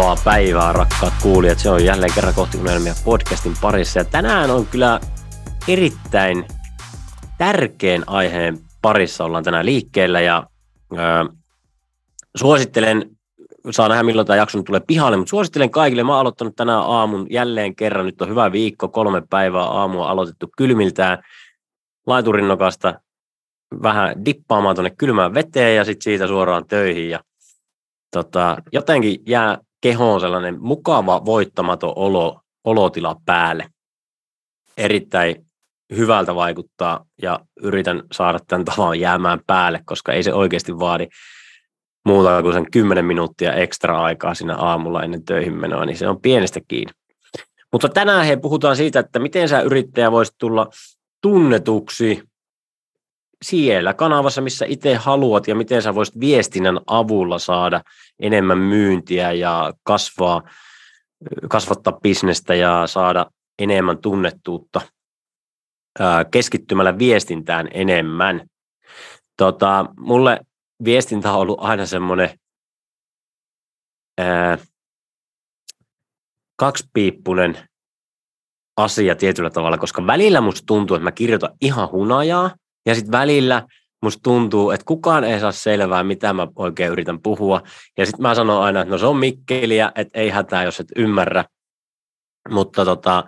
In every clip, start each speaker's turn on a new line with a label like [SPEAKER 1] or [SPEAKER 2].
[SPEAKER 1] Loistavaa päivää, rakkaat kuulijat. Se on jälleen kerran kohti unelmia podcastin parissa. Ja tänään on kyllä erittäin tärkeän aiheen parissa ollaan tänään liikkeellä. Ja äh, suosittelen, saa nähdä milloin tämä jakso tulee pihalle, mutta suosittelen kaikille. Mä oon aloittanut tänään aamun jälleen kerran. Nyt on hyvä viikko, kolme päivää aamua aloitettu kylmiltään laiturinnokasta vähän dippaamaan tuonne kylmään veteen ja sitten siitä suoraan töihin. Ja tota, jotenkin jää kehoon sellainen mukava, voittamaton olo, olotila päälle. Erittäin hyvältä vaikuttaa ja yritän saada tämän tavan jäämään päälle, koska ei se oikeasti vaadi muuta kuin sen 10 minuuttia ekstra aikaa siinä aamulla ennen töihin menoa, niin se on pienestä kiinni. Mutta tänään he puhutaan siitä, että miten sä yrittäjä voisit tulla tunnetuksi siellä kanavassa, missä itse haluat ja miten sä voisit viestinnän avulla saada enemmän myyntiä ja kasvaa, kasvattaa bisnestä ja saada enemmän tunnettuutta keskittymällä viestintään enemmän. Tota, mulle viestintä on ollut aina semmoinen kaksipiippunen asia tietyllä tavalla, koska välillä musta tuntuu, että mä kirjoitan ihan hunajaa, ja sitten välillä musta tuntuu, että kukaan ei saa selvää, mitä mä oikein yritän puhua. Ja sitten mä sanon aina, että no se on Mikkeliä, että ei hätää, jos et ymmärrä. Mutta tota,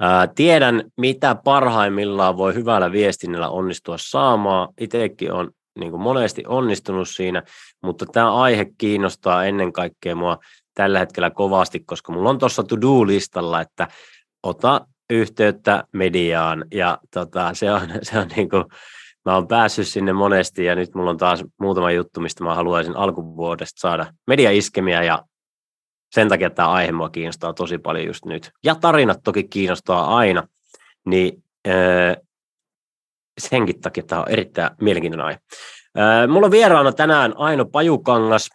[SPEAKER 1] ää, tiedän, mitä parhaimmillaan voi hyvällä viestinnällä onnistua saamaan. Itsekin on niin monesti onnistunut siinä, mutta tämä aihe kiinnostaa ennen kaikkea mua tällä hetkellä kovasti, koska mulla on tuossa to-do-listalla, että ota yhteyttä mediaan ja tota, se on, se on niin kuin, mä oon päässyt sinne monesti ja nyt mulla on taas muutama juttu, mistä mä haluaisin alkuvuodesta saada mediaiskemiä ja sen takia tämä aihe mua kiinnostaa tosi paljon just nyt. Ja tarinat toki kiinnostaa aina, niin öö, senkin takia tämä on erittäin mielenkiintoinen aihe. Öö, mulla on vieraana tänään Aino Pajukangas,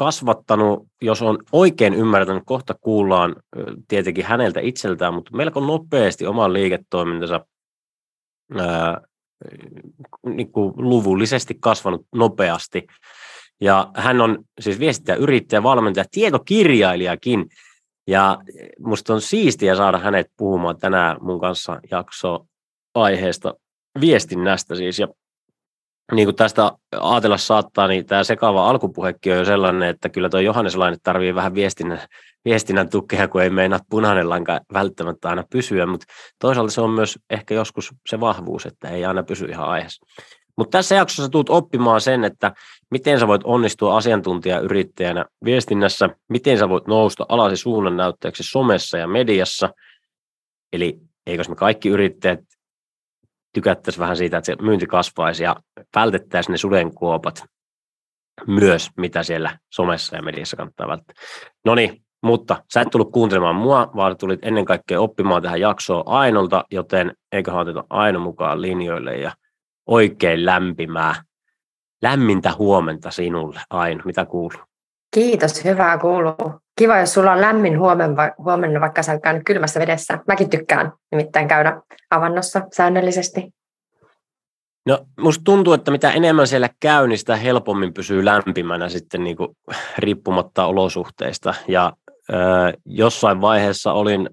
[SPEAKER 1] kasvattanut, jos on oikein ymmärtänyt, kohta kuullaan tietenkin häneltä itseltään, mutta melko nopeasti oman liiketoimintansa ää, niin kuin luvullisesti kasvanut nopeasti. Ja hän on siis viestittäjä, yrittäjä, valmentaja, tietokirjailijakin. Ja musta on siistiä saada hänet puhumaan tänään mun kanssa jakso aiheesta viestinnästä siis. Ja niin kuin tästä ajatella saattaa, niin tämä sekava alkupuhekin on jo sellainen, että kyllä tuo Johanneslainen tarvii vähän viestinnän, viestinnän tukea, kun ei meinaa punainen lanka välttämättä aina pysyä, mutta toisaalta se on myös ehkä joskus se vahvuus, että ei aina pysy ihan aiheessa. Mutta tässä jaksossa tulet oppimaan sen, että miten sä voit onnistua asiantuntijayrittäjänä viestinnässä, miten sä voit nousta alasi suunnannäyttäjäksi somessa ja mediassa. Eli eikös me kaikki yrittäjät tykättäisiin vähän siitä, että se myynti kasvaisi ja vältettäisiin ne sudenkuopat myös, mitä siellä somessa ja mediassa kannattaa välttää. No niin, mutta sä et tullut kuuntelemaan mua, vaan tulit ennen kaikkea oppimaan tähän jaksoon Ainolta, joten eiköhän oteta Aino mukaan linjoille ja oikein lämpimää, lämmintä huomenta sinulle, Aino. Mitä kuuluu?
[SPEAKER 2] Kiitos, hyvää kuuluu. Kiva, jos sulla on lämmin huomenna, huomenna vaikka sä käynyt kylmässä vedessä. Mäkin tykkään nimittäin käydä avannossa säännöllisesti.
[SPEAKER 1] No, musta tuntuu, että mitä enemmän siellä käy, niin sitä helpommin pysyy lämpimänä sitten niin kuin, riippumatta olosuhteista. Ja ö, jossain vaiheessa olin,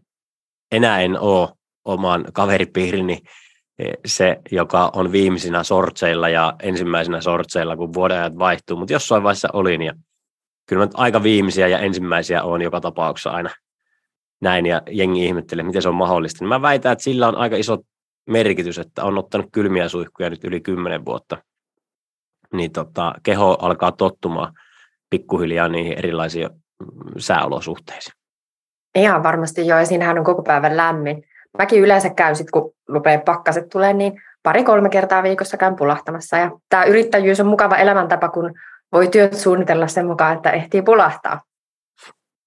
[SPEAKER 1] enää en ole oman kaveripiirini e, se, joka on viimeisinä sortseilla ja ensimmäisenä sortseilla, kun vuodenajat vaihtuu, mutta jossain vaiheessa olin ja kyllä mä aika viimeisiä ja ensimmäisiä on joka tapauksessa aina näin ja jengi ihmettelee, miten se on mahdollista. Niin mä väitän, että sillä on aika iso merkitys, että on ottanut kylmiä suihkuja nyt yli kymmenen vuotta. Niin tota, keho alkaa tottumaan pikkuhiljaa niihin erilaisiin mm, sääolosuhteisiin.
[SPEAKER 2] Ihan varmasti joo, ja siinähän on koko päivän lämmin. Mäkin yleensä käyn sit, kun rupeaa pakkaset tulee, niin pari-kolme kertaa viikossa käyn pulahtamassa. Ja tämä yrittäjyys on mukava elämäntapa, kun voi työt suunnitella sen mukaan, että ehtii pulahtaa.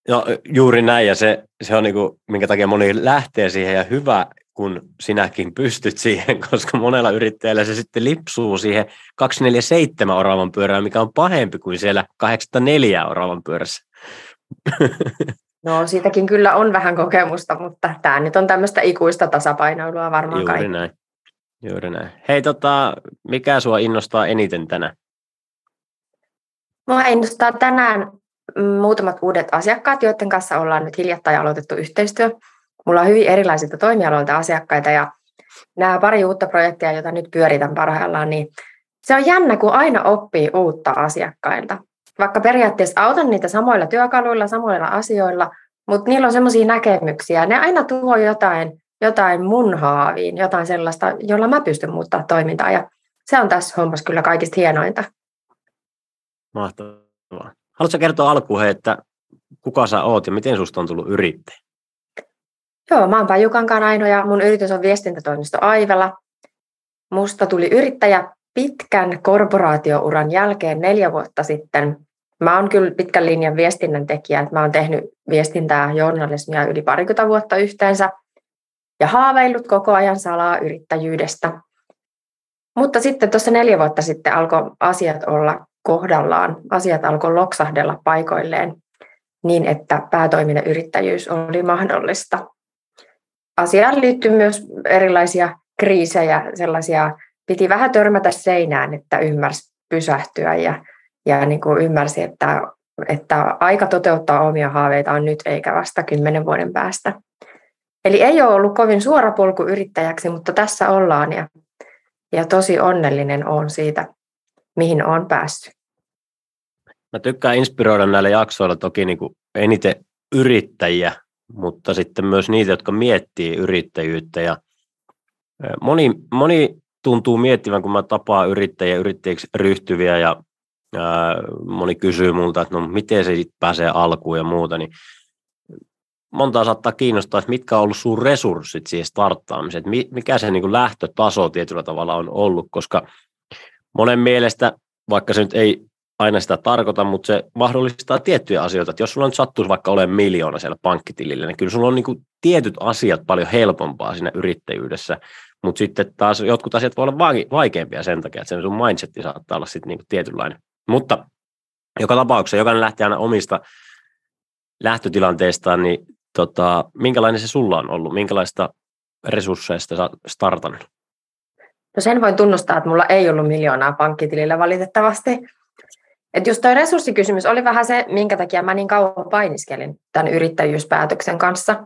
[SPEAKER 1] No, juuri näin, ja se, se on niin kuin, minkä takia moni lähtee siihen, ja hyvä, kun sinäkin pystyt siihen, koska monella yrittäjällä se sitten lipsuu siihen 247 oravan pyörään, mikä on pahempi kuin siellä 84 oravan pyörässä.
[SPEAKER 2] No siitäkin kyllä on vähän kokemusta, mutta tämä nyt on tämmöistä ikuista tasapainoilua varmaan
[SPEAKER 1] Juuri
[SPEAKER 2] kaikki.
[SPEAKER 1] näin. Juuri näin. Hei, tota, mikä sua innostaa eniten tänään?
[SPEAKER 2] Mua innostaa tänään muutamat uudet asiakkaat, joiden kanssa ollaan nyt hiljattain aloitettu yhteistyö. Mulla on hyvin erilaisilta toimialoilta asiakkaita ja nämä pari uutta projektia, joita nyt pyöritän parhaillaan, niin se on jännä, kun aina oppii uutta asiakkailta. Vaikka periaatteessa autan niitä samoilla työkaluilla, samoilla asioilla, mutta niillä on semmoisia näkemyksiä. Ne aina tuo jotain, jotain mun haaviin, jotain sellaista, jolla mä pystyn muuttaa toimintaa. Ja se on tässä hommassa kyllä kaikista hienointa.
[SPEAKER 1] Mahtavaa. Haluatko kertoa alkuun, että kuka sä oot ja miten susta on tullut yrittäjä?
[SPEAKER 2] Joo, mä oon Pajukankaan Aino ja mun yritys on viestintätoimisto Aivela. Musta tuli yrittäjä pitkän korporaatiouran jälkeen neljä vuotta sitten. Mä oon kyllä pitkän linjan viestinnän tekijä. Mä oon tehnyt viestintää journalismia yli parikymmentä vuotta yhteensä ja haaveillut koko ajan salaa yrittäjyydestä. Mutta sitten tuossa neljä vuotta sitten alkoi asiat olla kohdallaan. Asiat alkoi loksahdella paikoilleen niin, että päätoiminen yrittäjyys oli mahdollista. Asiaan liittyy myös erilaisia kriisejä, sellaisia, piti vähän törmätä seinään, että ymmärsi pysähtyä ja, ja niin kuin ymmärsi, että, että aika toteuttaa omia haaveita on nyt eikä vasta kymmenen vuoden päästä. Eli ei ole ollut kovin suora polku yrittäjäksi, mutta tässä ollaan ja, ja tosi onnellinen on siitä, mihin on päässyt.
[SPEAKER 1] Mä tykkään inspiroida näillä jaksoilla toki niin kuin eniten yrittäjiä, mutta sitten myös niitä, jotka miettii yrittäjyyttä. Ja moni, moni tuntuu miettivän, kun mä tapaan yrittäjiä, yrittäjiksi ryhtyviä ja ää, moni kysyy multa, että no miten se sitten pääsee alkuun ja muuta, niin montaa saattaa kiinnostaa, että mitkä on ollut sun resurssit siihen starttaamiseen, että mikä se niin kuin lähtötaso tietyllä tavalla on ollut, koska monen mielestä, vaikka se nyt ei aina sitä tarkoita, mutta se mahdollistaa tiettyjä asioita. Että jos sulla nyt sattuisi vaikka olemaan miljoona siellä pankkitilillä, niin kyllä sulla on niin kuin tietyt asiat paljon helpompaa siinä yrittäjyydessä, mutta sitten taas jotkut asiat voi olla vaikeampia sen takia, että sen sun mindsetti saattaa olla sitten niin tietynlainen. Mutta joka tapauksessa jokainen lähtee aina omista lähtötilanteistaan, niin tota, minkälainen se sulla on ollut? Minkälaista resursseista sä startannut?
[SPEAKER 2] No sen voin tunnustaa, että mulla ei ollut miljoonaa pankkitilillä valitettavasti. Et just tuo resurssikysymys oli vähän se, minkä takia mä niin kauan painiskelin tämän yrittäjyyspäätöksen kanssa.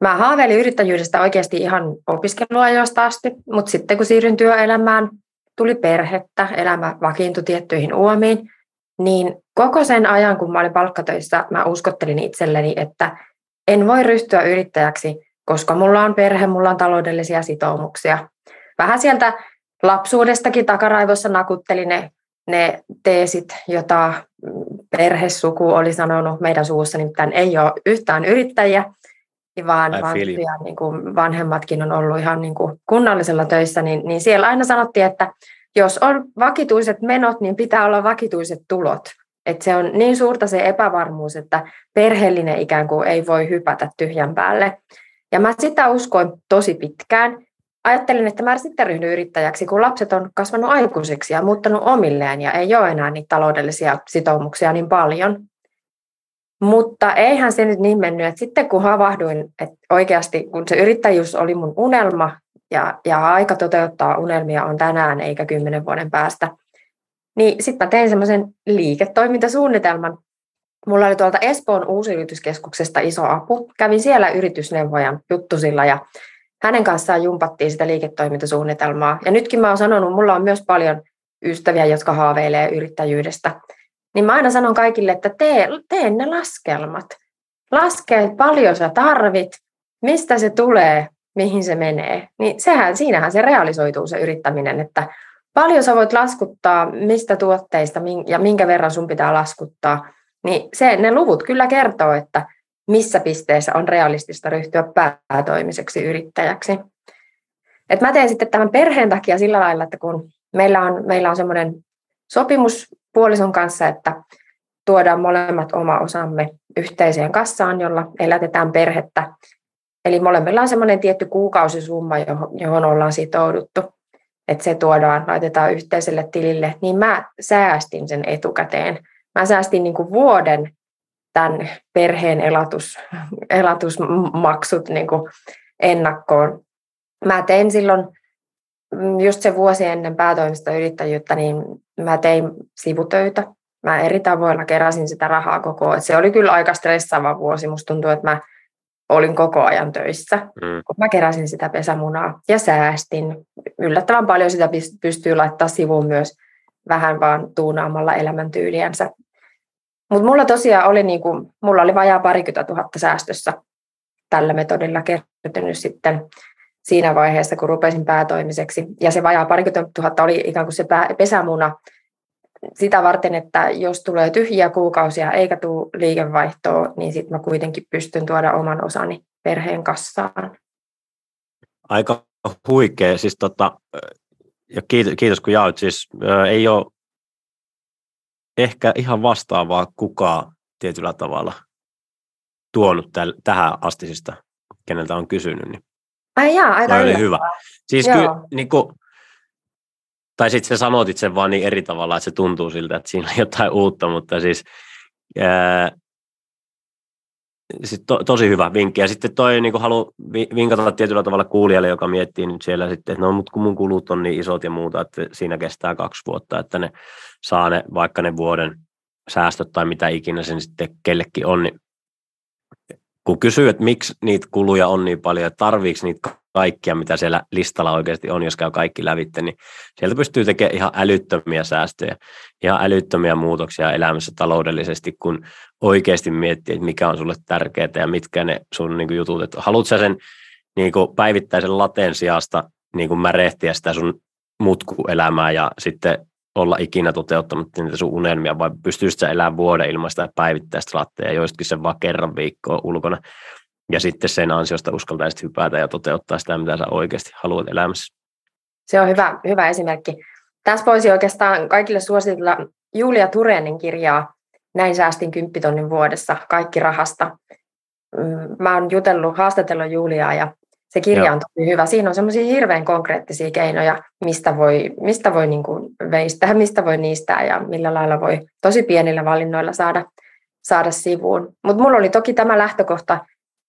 [SPEAKER 2] Mä haaveilin yrittäjyydestä oikeasti ihan opiskeluajoista asti, mutta sitten kun siirryin työelämään, tuli perhettä, elämä vakiintui tiettyihin uomiin, niin koko sen ajan, kun mä olin palkkatöissä, mä uskottelin itselleni, että en voi ryhtyä yrittäjäksi, koska mulla on perhe, mulla on taloudellisia sitoumuksia. Vähän sieltä lapsuudestakin takaraivossa nakuttelin ne ne teesit, jota perhesuku oli sanonut meidän suussa, nimittäin ei ole yhtään yrittäjiä, vaan, vaan niin kuin vanhemmatkin on ollut ihan niin kuin kunnallisella töissä, niin, niin siellä aina sanottiin, että jos on vakituiset menot, niin pitää olla vakituiset tulot. Et se on niin suurta se epävarmuus, että perheellinen ikään kuin ei voi hypätä tyhjän päälle. Ja mä sitä uskoin tosi pitkään ajattelin, että mä sitten ryhdyn yrittäjäksi, kun lapset on kasvanut aikuisiksi ja muuttanut omilleen ja ei ole enää niitä taloudellisia sitoumuksia niin paljon. Mutta eihän se nyt niin mennyt, että sitten kun havahduin, että oikeasti kun se yrittäjyys oli mun unelma ja, ja aika toteuttaa unelmia on tänään eikä kymmenen vuoden päästä, niin sitten mä tein semmoisen liiketoimintasuunnitelman. Mulla oli tuolta Espoon uusyrityskeskuksesta iso apu. Kävin siellä yritysneuvojan juttusilla ja hänen kanssaan jumpattiin sitä liiketoimintasuunnitelmaa. Ja nytkin mä oon sanonut, mulla on myös paljon ystäviä, jotka haaveilee yrittäjyydestä. Niin mä aina sanon kaikille, että tee, tee ne laskelmat. Laske, paljon sä tarvit, mistä se tulee, mihin se menee. Niin sehän, siinähän se realisoituu se yrittäminen, että paljon sä voit laskuttaa, mistä tuotteista ja minkä verran sun pitää laskuttaa. Niin se, ne luvut kyllä kertoo, että missä pisteessä on realistista ryhtyä päätoimiseksi yrittäjäksi. Et mä teen sitten tämän perheen takia sillä lailla, että kun meillä on, meillä on semmoinen sopimus puolison kanssa, että tuodaan molemmat oma osamme yhteiseen kassaan, jolla elätetään perhettä. Eli molemmilla on semmoinen tietty kuukausisumma, johon ollaan sitouduttu, että se tuodaan, laitetaan yhteiselle tilille, niin mä säästin sen etukäteen. Mä säästin niin kuin vuoden tämän perheen elatus, elatusmaksut niin kuin ennakkoon. Mä tein silloin mm, just se vuosi ennen päätoimista yrittäjyyttä, niin mä tein sivutöitä. mä eri tavoilla keräsin sitä rahaa koko ajan. Se oli kyllä aika stressaava vuosi. Musta tuntuu, että mä olin koko ajan töissä, mm. kun mä keräsin sitä pesämunaa ja säästin. Yllättävän paljon sitä pystyy laittaa sivuun myös vähän vaan tuunaamalla elämäntyyliänsä. Mutta mulla tosiaan oli, niinku, mulla oli vajaa parikymmentä tuhatta säästössä tällä metodilla kertynyt sitten siinä vaiheessa, kun rupesin päätoimiseksi. Ja se vajaa parikymmentä tuhatta oli ikään kuin se pesämuna sitä varten, että jos tulee tyhjiä kuukausia eikä tule liikevaihtoa, niin sitten mä kuitenkin pystyn tuoda oman osani perheen kassaan.
[SPEAKER 1] Aika huikea. Siis tota, ja kiitos, kiitos kun jaoit. Siis, ei ole ehkä ihan vastaavaa kukaan tietyllä tavalla tuonut täl, tähän astisista, keneltä on kysynyt. Niin
[SPEAKER 2] Ai jaa, aika
[SPEAKER 1] oli hyvä. Siis kyllä, niin kuin, tai sitten sä sanotit sen vaan niin eri tavalla, että se tuntuu siltä, että siinä on jotain uutta, mutta siis, ää, siis to, tosi hyvä vinkki. Ja sitten toi niin haluan vinkata tietyllä tavalla kuulijalle, joka miettii nyt siellä sitten, että no mutta kun mun kulut on niin isot ja muuta, että siinä kestää kaksi vuotta, että ne saa ne vaikka ne vuoden säästöt tai mitä ikinä sen sitten kellekin on, niin kun kysyy, että miksi niitä kuluja on niin paljon, että tarviiko niitä kaikkia, mitä siellä listalla oikeasti on, jos käy kaikki lävitte, niin sieltä pystyy tekemään ihan älyttömiä säästöjä, ihan älyttömiä muutoksia elämässä taloudellisesti, kun oikeasti miettii, että mikä on sulle tärkeää ja mitkä ne sun niin kuin, jutut. Että haluatko sä sen niin kuin, päivittäisen lateen sijasta niin kuin märehtiä sitä sun mutkuelämää ja sitten olla ikinä toteuttamatta niitä sun unelmia, vai pystyisit sä elämään vuoden ilman sitä päivittäistä latteja, joistakin sen vaan kerran viikkoa ulkona, ja sitten sen ansiosta uskaltaisit hypätä ja toteuttaa sitä, mitä sä oikeasti haluat elämässä.
[SPEAKER 2] Se on hyvä, hyvä esimerkki. Tässä voisi oikeastaan kaikille suositella Julia Turenin kirjaa Näin säästin kymppitonnin vuodessa, kaikki rahasta. Mm, mä oon jutellut, haastatellut Juliaa ja se kirja Joo. on tosi hyvä. Siinä on semmoisia hirveän konkreettisia keinoja, mistä voi, mistä voi niin kuin veistää, mistä voi niistää ja millä lailla voi tosi pienillä valinnoilla saada, saada sivuun. Mutta mulla oli toki tämä lähtökohta,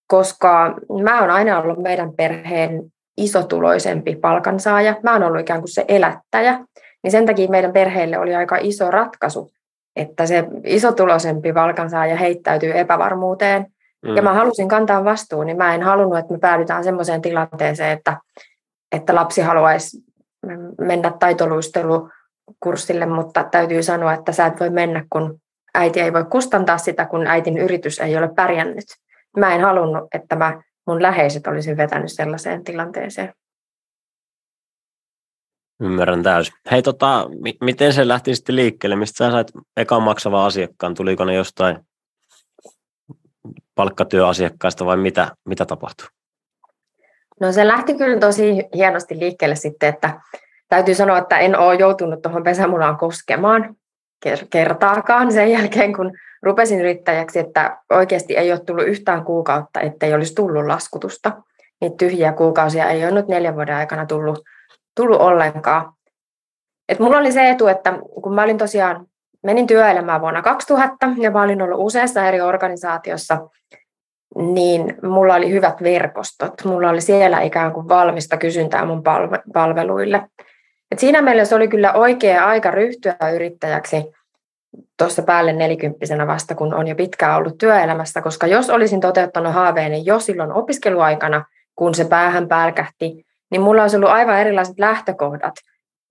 [SPEAKER 2] koska mä oon aina ollut meidän perheen isotuloisempi palkansaaja. Mä oon ollut ikään kuin se elättäjä. Niin sen takia meidän perheelle oli aika iso ratkaisu, että se isotuloisempi palkansaaja heittäytyy epävarmuuteen – mm. ja mä halusin kantaa vastuun, niin mä en halunnut, että me päädytään semmoiseen tilanteeseen, että, että lapsi haluaisi mennä taitoluistelukurssille, mutta täytyy sanoa, että sä et voi mennä, kun äiti ei voi kustantaa sitä, kun äitin yritys ei ole pärjännyt. Mä en halunnut, että mä, mun läheiset olisi vetänyt sellaiseen tilanteeseen.
[SPEAKER 1] Ymmärrän täysin. Hei, tota, m- miten se lähti sitten liikkeelle? Mistä sä sait ekan maksava asiakkaan? Tuliko ne jostain palkkatyöasiakkaista vai mitä, mitä tapahtui?
[SPEAKER 2] No se lähti kyllä tosi hienosti liikkeelle sitten, että täytyy sanoa, että en ole joutunut tuohon pesämunaan koskemaan kertaakaan sen jälkeen, kun rupesin yrittäjäksi, että oikeasti ei ole tullut yhtään kuukautta, ettei olisi tullut laskutusta. Niitä tyhjiä kuukausia ei ole nyt neljän vuoden aikana tullut, tullut ollenkaan. Et mulla oli se etu, että kun mä olin tosiaan menin työelämään vuonna 2000 ja mä olin ollut useassa eri organisaatiossa, niin mulla oli hyvät verkostot. Mulla oli siellä ikään kuin valmista kysyntää mun palveluille. Et siinä mielessä oli kyllä oikea aika ryhtyä yrittäjäksi tuossa päälle nelikymppisenä vasta, kun on jo pitkään ollut työelämässä, koska jos olisin toteuttanut haaveeni jo silloin opiskeluaikana, kun se päähän pälkähti, niin mulla olisi ollut aivan erilaiset lähtökohdat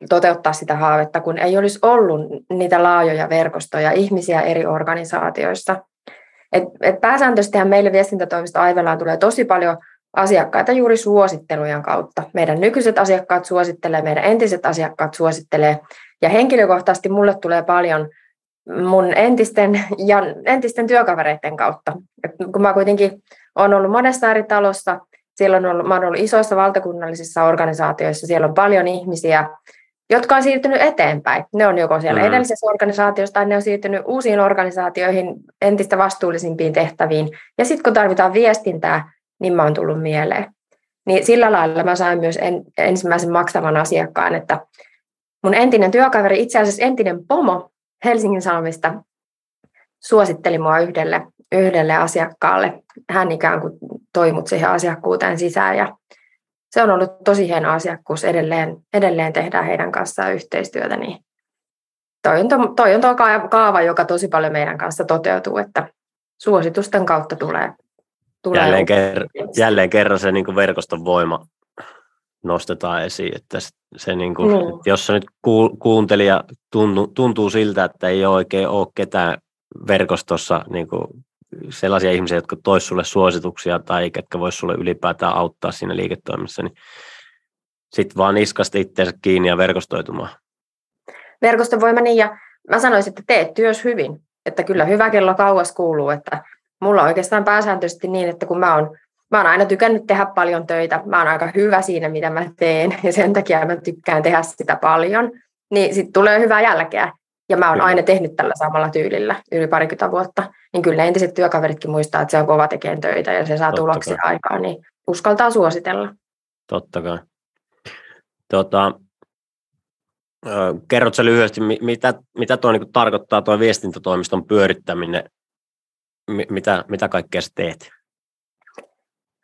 [SPEAKER 2] toteuttaa sitä haavetta, kun ei olisi ollut niitä laajoja verkostoja ihmisiä eri organisaatioissa. Et, et pääsääntöisesti meille viestintätoimisto Aivelaan tulee tosi paljon asiakkaita juuri suosittelujen kautta. Meidän nykyiset asiakkaat suosittelee, meidän entiset asiakkaat suosittelee. Ja henkilökohtaisesti mulle tulee paljon mun entisten, ja entisten työkavereiden kautta. Et kun mä kuitenkin olen ollut monessa eri talossa, siellä on ollut, mä olen ollut isoissa valtakunnallisissa organisaatioissa, siellä on paljon ihmisiä, jotka on siirtynyt eteenpäin. Ne on joko siellä mm. edellisessä organisaatiossa tai ne on siirtynyt uusiin organisaatioihin, entistä vastuullisimpiin tehtäviin. Ja sitten kun tarvitaan viestintää, niin mä oon tullut mieleen. Niin sillä lailla mä sain myös en, ensimmäisen maksavan asiakkaan, että mun entinen työkaveri, itse asiassa entinen pomo Helsingin Sanomista, suositteli mua yhdelle, yhdelle asiakkaalle. Hän ikään kuin toi mut siihen asiakkuuteen sisään ja se on ollut tosi hieno asiakkuus. Edelleen, edelleen tehdään heidän kanssaan yhteistyötä. Niin toi on, to, toi on tuo kaava, joka tosi paljon meidän kanssa toteutuu, että suositusten kautta tulee.
[SPEAKER 1] tulee jälleen, ker- jälleen kerran se niin verkoston voima nostetaan esiin, että se niin kuin, mm. että jos se nyt kuuntelija tuntuu, tuntuu siltä, että ei oikein ole ketään verkostossa niin kuin sellaisia ihmisiä, jotka tois sulle suosituksia tai ketkä vois sulle ylipäätään auttaa siinä liiketoiminnassa, niin sitten vaan niskasta itseensä kiinni ja verkostoitumaan.
[SPEAKER 2] Verkoston voima niin, ja mä sanoisin, että teet työs hyvin. Että kyllä hyvä kello kauas kuuluu, että mulla on oikeastaan pääsääntöisesti niin, että kun mä oon, mä oon aina tykännyt tehdä paljon töitä, mä oon aika hyvä siinä, mitä mä teen, ja sen takia mä tykkään tehdä sitä paljon, niin sitten tulee hyvää jälkeä. Ja mä oon aina tehnyt tällä samalla tyylillä yli parikymmentä vuotta, niin kyllä entiset työkaveritkin muistaa, että se on kova tekemään töitä ja se saa tuloksia aikaan, niin uskaltaa suositella.
[SPEAKER 1] Totta kai. Tota, kerrotko lyhyesti, mitä, mitä tuo niin tarkoittaa tuo viestintätoimiston pyörittäminen? Mitä, mitä kaikkea sä teet?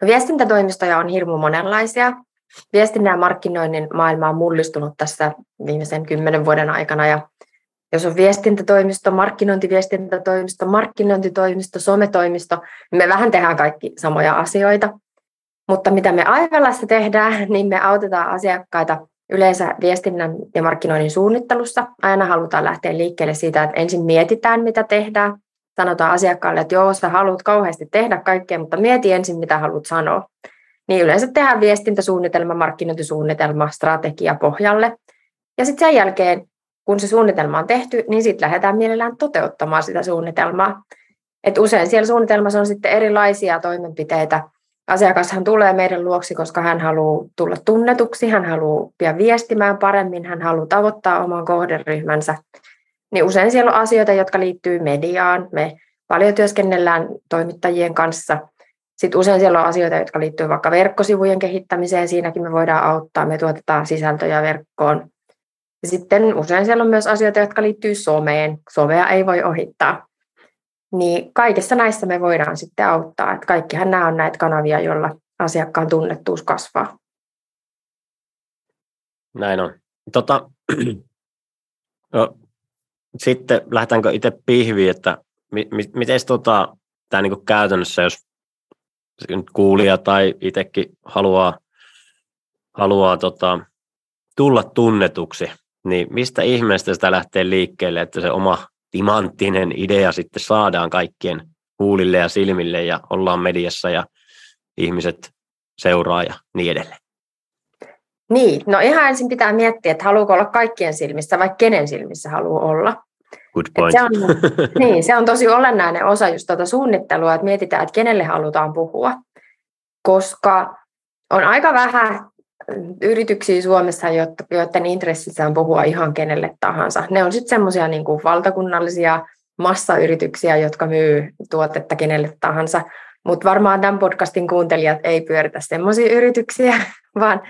[SPEAKER 2] Viestintätoimistoja on hirmu monenlaisia. Viestinnän ja markkinoinnin maailma on mullistunut tässä viimeisen kymmenen vuoden aikana ja jos on viestintätoimisto, markkinointiviestintätoimisto, markkinointitoimisto, sometoimisto, niin me vähän tehdään kaikki samoja asioita. Mutta mitä me Aivelassa tehdään, niin me autetaan asiakkaita yleensä viestinnän ja markkinoinnin suunnittelussa. Aina halutaan lähteä liikkeelle siitä, että ensin mietitään, mitä tehdään. Sanotaan asiakkaalle, että joo, sä haluat kauheasti tehdä kaikkea, mutta mieti ensin, mitä haluat sanoa. Niin yleensä tehdään viestintäsuunnitelma, markkinointisuunnitelma, strategia pohjalle. Ja sitten sen jälkeen kun se suunnitelma on tehty, niin sitten lähdetään mielellään toteuttamaan sitä suunnitelmaa. Et usein siellä suunnitelmassa on sitten erilaisia toimenpiteitä. Asiakashan tulee meidän luoksi, koska hän haluaa tulla tunnetuksi, hän haluaa pian viestimään paremmin, hän haluaa tavoittaa oman kohderyhmänsä. Niin usein siellä on asioita, jotka liittyy mediaan. Me paljon työskennellään toimittajien kanssa. Sitten usein siellä on asioita, jotka liittyy vaikka verkkosivujen kehittämiseen. Siinäkin me voidaan auttaa. Me tuotetaan sisältöjä verkkoon sitten usein siellä on myös asioita, jotka liittyy someen. Somea ei voi ohittaa. Niin kaikessa näissä me voidaan sitten auttaa. Että kaikkihan nämä on näitä kanavia, joilla asiakkaan tunnettuus kasvaa.
[SPEAKER 1] Näin on. Tota, sitten lähdetäänkö itse pihviin, että mi, mi, miten tota, tämä niinku käytännössä, jos kuulija tai itsekin haluaa, haluaa tota, tulla tunnetuksi, niin mistä ihmeestä sitä lähtee liikkeelle, että se oma timanttinen idea sitten saadaan kaikkien kuulille ja silmille ja ollaan mediassa ja ihmiset seuraa ja niin edelleen?
[SPEAKER 2] Niin, no ihan ensin pitää miettiä, että haluuko olla kaikkien silmissä vai kenen silmissä haluaa olla.
[SPEAKER 1] Good point.
[SPEAKER 2] se on, niin, se on tosi olennainen osa just tuota suunnittelua, että mietitään, että kenelle halutaan puhua. Koska on aika vähän yrityksiä Suomessa, joiden intressissä on puhua ihan kenelle tahansa. Ne on sitten semmoisia niin valtakunnallisia massayrityksiä, jotka myy tuotetta kenelle tahansa. Mutta varmaan tämän podcastin kuuntelijat ei pyöritä semmoisia yrityksiä, vaan,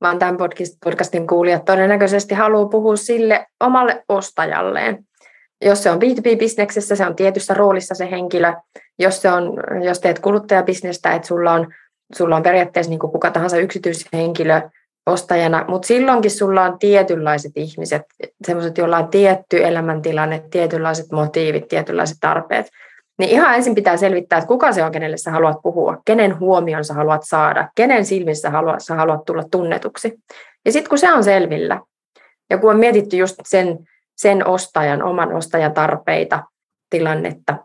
[SPEAKER 2] vaan tämän podcastin kuulijat todennäköisesti haluaa puhua sille omalle ostajalleen. Jos se on B2B-bisneksessä, se on tietyssä roolissa se henkilö. Jos, se on, jos teet kuluttajabisnestä, että sulla on sulla on periaatteessa niin kuin kuka tahansa yksityishenkilö ostajana, mutta silloinkin sulla on tietynlaiset ihmiset, sellaiset, joilla on tietty elämäntilanne, tietynlaiset motiivit, tietynlaiset tarpeet. Niin ihan ensin pitää selvittää, että kuka se on, kenelle sä haluat puhua, kenen huomion sä haluat saada, kenen silmissä haluat, sä haluat tulla tunnetuksi. Ja sitten kun se on selvillä, ja kun on mietitty just sen, sen ostajan, oman ostajan tarpeita, tilannetta,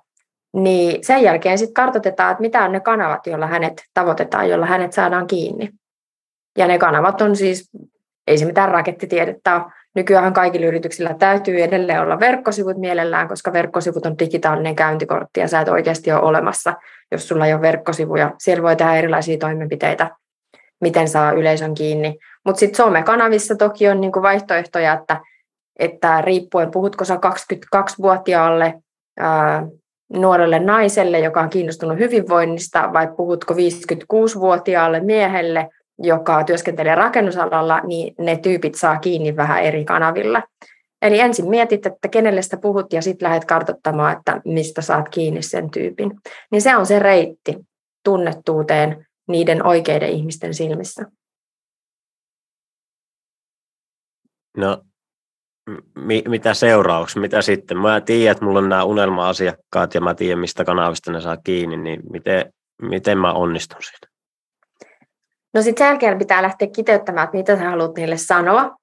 [SPEAKER 2] niin sen jälkeen sitten kartoitetaan, että mitä on ne kanavat, joilla hänet tavoitetaan, joilla hänet saadaan kiinni. Ja ne kanavat on siis, ei se mitään rakettitiedettä ole. Nykyään kaikilla yrityksillä täytyy edelleen olla verkkosivut mielellään, koska verkkosivut on digitaalinen käyntikortti ja sä et oikeasti ole olemassa, jos sulla ei ole verkkosivuja. Siellä voi tehdä erilaisia toimenpiteitä, miten saa yleisön kiinni. Mutta sitten somekanavissa toki on niinku vaihtoehtoja, että, että riippuen puhutko sä 22-vuotiaalle nuorelle naiselle, joka on kiinnostunut hyvinvoinnista, vai puhutko 56-vuotiaalle miehelle, joka työskentelee rakennusalalla, niin ne tyypit saa kiinni vähän eri kanavilla. Eli ensin mietit, että kenelle sitä puhut ja sitten lähdet kartoittamaan, että mistä saat kiinni sen tyypin. Niin se on se reitti tunnettuuteen niiden oikeiden ihmisten silmissä.
[SPEAKER 1] No mi, mitä seuraavaksi, mitä sitten? Mä tiedän, että mulla on nämä unelma-asiakkaat ja mä tiedän, mistä kanavista ne saa kiinni, niin miten, miten mä onnistun siinä?
[SPEAKER 2] No sitten sen jälkeen pitää lähteä kiteyttämään, että mitä sä haluat niille sanoa,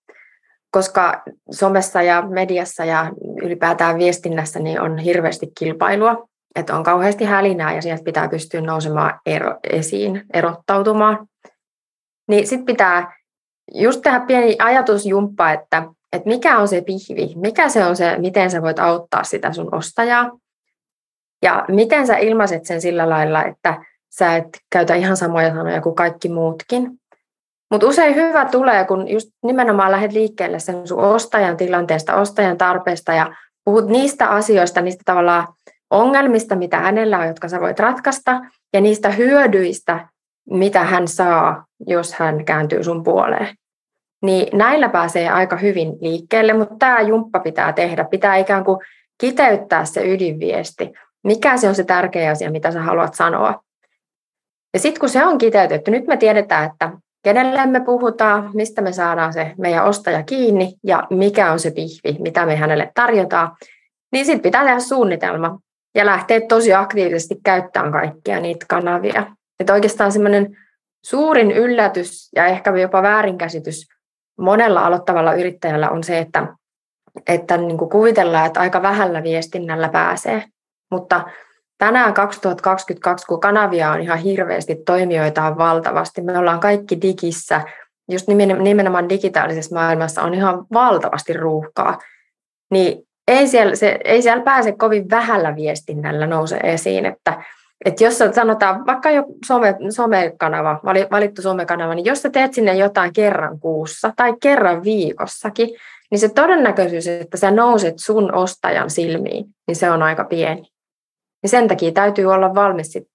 [SPEAKER 2] koska somessa ja mediassa ja ylipäätään viestinnässä niin on hirveästi kilpailua, että on kauheasti hälinää ja sieltä pitää pystyä nousemaan ero, esiin, erottautumaan. Niin sitten pitää just tehdä pieni ajatusjumppa, että, että mikä on se pihvi, mikä se on se, miten sä voit auttaa sitä sun ostajaa. Ja miten sä ilmaiset sen sillä lailla, että sä et käytä ihan samoja sanoja kuin kaikki muutkin. Mutta usein hyvä tulee, kun just nimenomaan lähdet liikkeelle sen sun ostajan tilanteesta, ostajan tarpeesta ja puhut niistä asioista, niistä tavallaan ongelmista, mitä hänellä on, jotka sä voit ratkaista, ja niistä hyödyistä, mitä hän saa, jos hän kääntyy sun puoleen. Niin näillä pääsee aika hyvin liikkeelle, mutta tämä jumppa pitää tehdä. Pitää ikään kuin kiteyttää se ydinviesti. Mikä se on se tärkeä asia, mitä sä haluat sanoa. Ja sitten kun se on kiteytetty, nyt me tiedetään, että kenelle me puhutaan, mistä me saadaan se meidän ostaja kiinni ja mikä on se pihvi, mitä me hänelle tarjotaan, niin sitten pitää tehdä suunnitelma ja lähteä tosi aktiivisesti käyttämään kaikkia niitä kanavia. Että oikeastaan semmoinen suurin yllätys ja ehkä jopa väärinkäsitys monella aloittavalla yrittäjällä on se, että, että niin kuvitellaan, että aika vähällä viestinnällä pääsee. Mutta tänään 2022, kun kanavia on ihan hirveästi, toimijoita on valtavasti, me ollaan kaikki digissä, just nimenomaan digitaalisessa maailmassa on ihan valtavasti ruuhkaa, niin ei siellä, se, ei siellä pääse kovin vähällä viestinnällä nouse esiin, että, että jos sanotaan vaikka jo some, somekanava, valittu somekanava, niin jos sä teet sinne jotain kerran kuussa tai kerran viikossakin, niin se todennäköisyys, että sä nouset sun ostajan silmiin, niin se on aika pieni. Ja sen takia täytyy olla valmis sit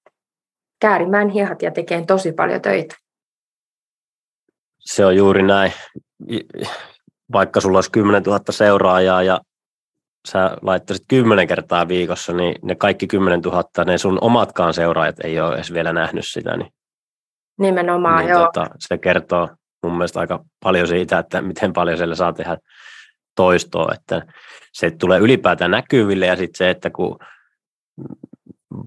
[SPEAKER 2] käärimään hihat ja tekemään tosi paljon töitä.
[SPEAKER 1] Se on juuri näin. Vaikka sulla olisi 10 000 seuraajaa ja sä laittaisit kymmenen kertaa viikossa, niin ne kaikki 10 000, ne sun omatkaan seuraajat ei ole edes vielä nähnyt sitä. Niin,
[SPEAKER 2] Nimenomaan, niin, joo. Tota,
[SPEAKER 1] se kertoo mun mielestä aika paljon siitä, että miten paljon siellä saa tehdä toistoa, että se tulee ylipäätään näkyville ja sitten se, että kun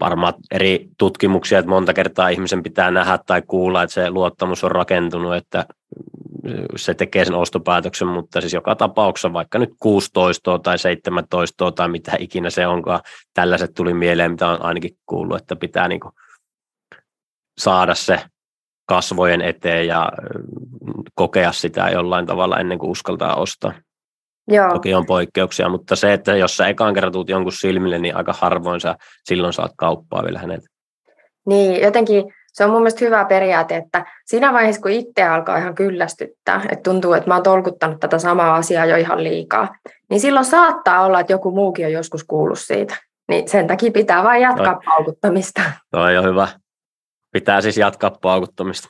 [SPEAKER 1] varmaan eri tutkimuksia, että monta kertaa ihmisen pitää nähdä tai kuulla, että se luottamus on rakentunut, että se tekee sen ostopäätöksen, mutta siis joka tapauksessa vaikka nyt 16 tai 17 tai mitä ikinä se onkaan, tällaiset tuli mieleen, mitä on ainakin kuullut, että pitää niin saada se kasvojen eteen ja kokea sitä jollain tavalla ennen kuin uskaltaa ostaa. Joo. Toki on poikkeuksia, mutta se, että jos sä ekaan kerran tuut jonkun silmille, niin aika harvoin sä silloin saat kauppaa vielä hänet.
[SPEAKER 2] Niin, jotenkin se on mun mielestä hyvä periaate, että siinä vaiheessa, kun itse alkaa ihan kyllästyttää, että tuntuu, että mä oon tolkuttanut tätä samaa asiaa jo ihan liikaa, niin silloin saattaa olla, että joku muukin on joskus kuullut siitä. Niin sen takia pitää vain jatkaa no. paukuttamista.
[SPEAKER 1] Ei ole hyvä. Pitää siis jatkaa paukuttamista.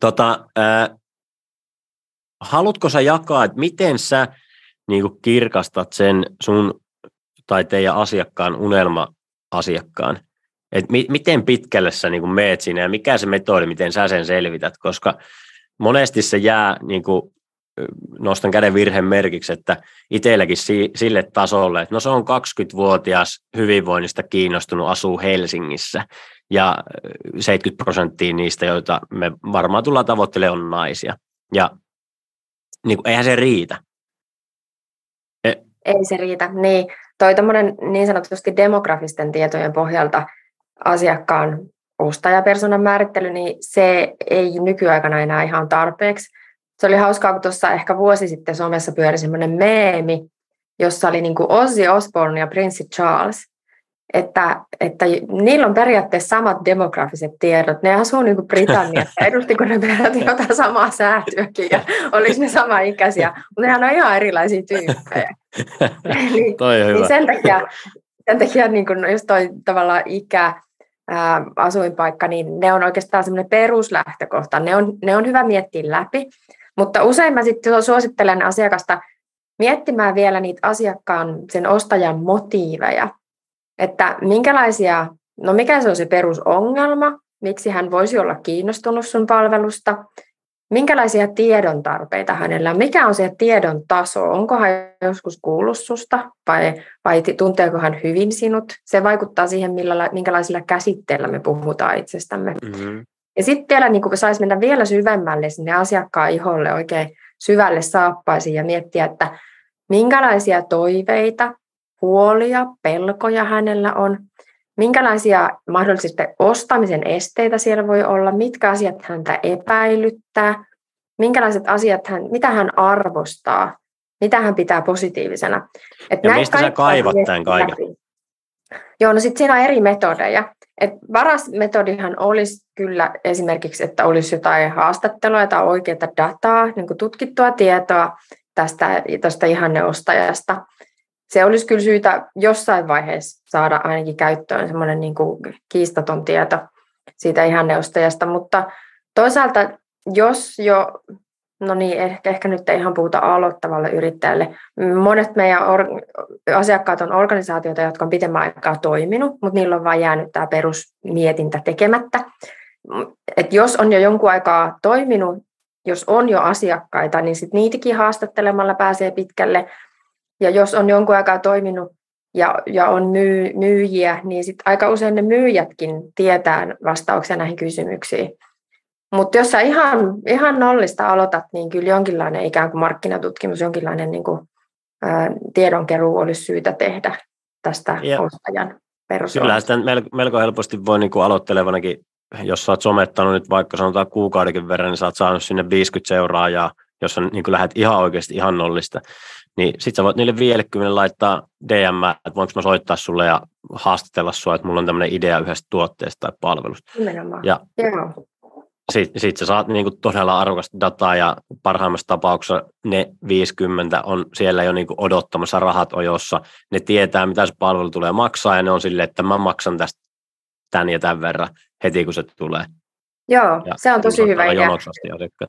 [SPEAKER 1] Tota, äh, haluatko sä jakaa, että miten sä niin kuin kirkastat sen sun tai teidän asiakkaan unelma-asiakkaan? Et mi- miten pitkälle sä niin kuin meet siinä ja mikä se metodi, miten sä sen selvität, koska monesti se jää, niin kuin, nostan käden virheen merkiksi, että itselläkin si- sille tasolle, että no se on 20-vuotias hyvinvoinnista kiinnostunut, asuu Helsingissä ja 70 prosenttia niistä, joita me varmaan tullaan tavoittelemaan, on naisia. Ja niin kuin, eihän se riitä.
[SPEAKER 2] Ei se riitä, niin. Toi niin sanotusti demografisten tietojen pohjalta asiakkaan ostajapersonan määrittely, niin se ei nykyaikana enää ihan tarpeeksi. Se oli hauskaa, kun tuossa ehkä vuosi sitten somessa pyöri semmoinen meemi, jossa oli niin kuin Ozzy Osbourne ja Prince Charles että, että niillä on periaatteessa samat demografiset tiedot. Ne asuu niin kuin Britanniassa, edustiko ne peräti jotain samaa säätyäkin ja olisi ne sama ikäisiä, mutta nehän on ihan erilaisia tyyppejä.
[SPEAKER 1] niin, toi on hyvä.
[SPEAKER 2] niin sen takia, sen takia niin kuin just toi tavallaan ikä, ää, asuinpaikka, niin ne on oikeastaan semmoinen peruslähtökohta. Ne on, ne on hyvä miettiä läpi, mutta usein mä sitten suosittelen asiakasta miettimään vielä niitä asiakkaan, sen ostajan motiiveja että minkälaisia, no mikä se on se perusongelma, miksi hän voisi olla kiinnostunut sun palvelusta, minkälaisia tiedon tarpeita hänellä on, mikä on se tiedon taso, onko hän joskus kuullut susta vai, vai tunteeko hän hyvin sinut. Se vaikuttaa siihen, millä, minkälaisilla käsitteillä me puhutaan itsestämme. Mm-hmm. Ja sitten vielä niin saisi mennä vielä syvemmälle sinne asiakkaan iholle oikein syvälle saappaisiin ja miettiä, että minkälaisia toiveita, huolia, pelkoja hänellä on, minkälaisia mahdollisesti ostamisen esteitä siellä voi olla, mitkä asiat häntä epäilyttää, minkälaiset asiat hän, mitä hän arvostaa, mitä hän pitää positiivisena.
[SPEAKER 1] Et ja mistä sä kaivat tämän kaiken? Läpi.
[SPEAKER 2] Joo, no sitten siinä on eri metodeja. Et paras metodihan olisi kyllä esimerkiksi, että olisi jotain haastattelua tai oikeaa dataa, niin tutkittua tietoa tästä, tästä ihanneostajasta. Se olisi kyllä syytä jossain vaiheessa saada ainakin käyttöön semmoinen niin kuin kiistaton tieto siitä ihanneostajasta, mutta toisaalta jos jo No niin, ehkä, ehkä nyt ei ihan puhuta aloittavalle yrittäjälle. Monet meidän or- asiakkaat on organisaatioita, jotka on pitemmän aikaa toiminut, mutta niillä on vain jäänyt tämä perusmietintä tekemättä. Et jos on jo jonkun aikaa toiminut, jos on jo asiakkaita, niin sit niitäkin haastattelemalla pääsee pitkälle. Ja jos on jonkun aikaa toiminut ja, ja on myy, myyjiä, niin sit aika usein ne myyjätkin tietää vastauksia näihin kysymyksiin. Mutta jos sä ihan, ihan nollista aloitat, niin kyllä jonkinlainen ikään kuin markkinatutkimus, jonkinlainen niin kuin, ää, tiedonkeruu olisi syytä tehdä tästä ja. ostajan persoonasta.
[SPEAKER 1] Kyllähän sitä melko, melko helposti voi niin kuin aloittelevanakin, jos sä oot somettanut nyt vaikka sanotaan kuukaudenkin verran, niin sä oot saanut sinne 50 seuraa ja jos sä niin lähdet ihan oikeasti ihan nollista, niin sit sä voit niille 50 laittaa DM, että voinko mä soittaa sulle ja haastatella sua, että mulla on tämmöinen idea yhdestä tuotteesta tai palvelusta.
[SPEAKER 2] Nimenomaan.
[SPEAKER 1] Ja Joo sitten sit sä saat niinku todella arvokasta dataa ja parhaimmassa tapauksessa ne 50 on siellä jo niinku odottamassa rahat ojossa. Ne tietää, mitä se palvelu tulee maksaa ja ne on silleen, että mä maksan tästä tämän ja tämän verran heti, kun se tulee.
[SPEAKER 2] Joo, ja se on tosi hyvä idea.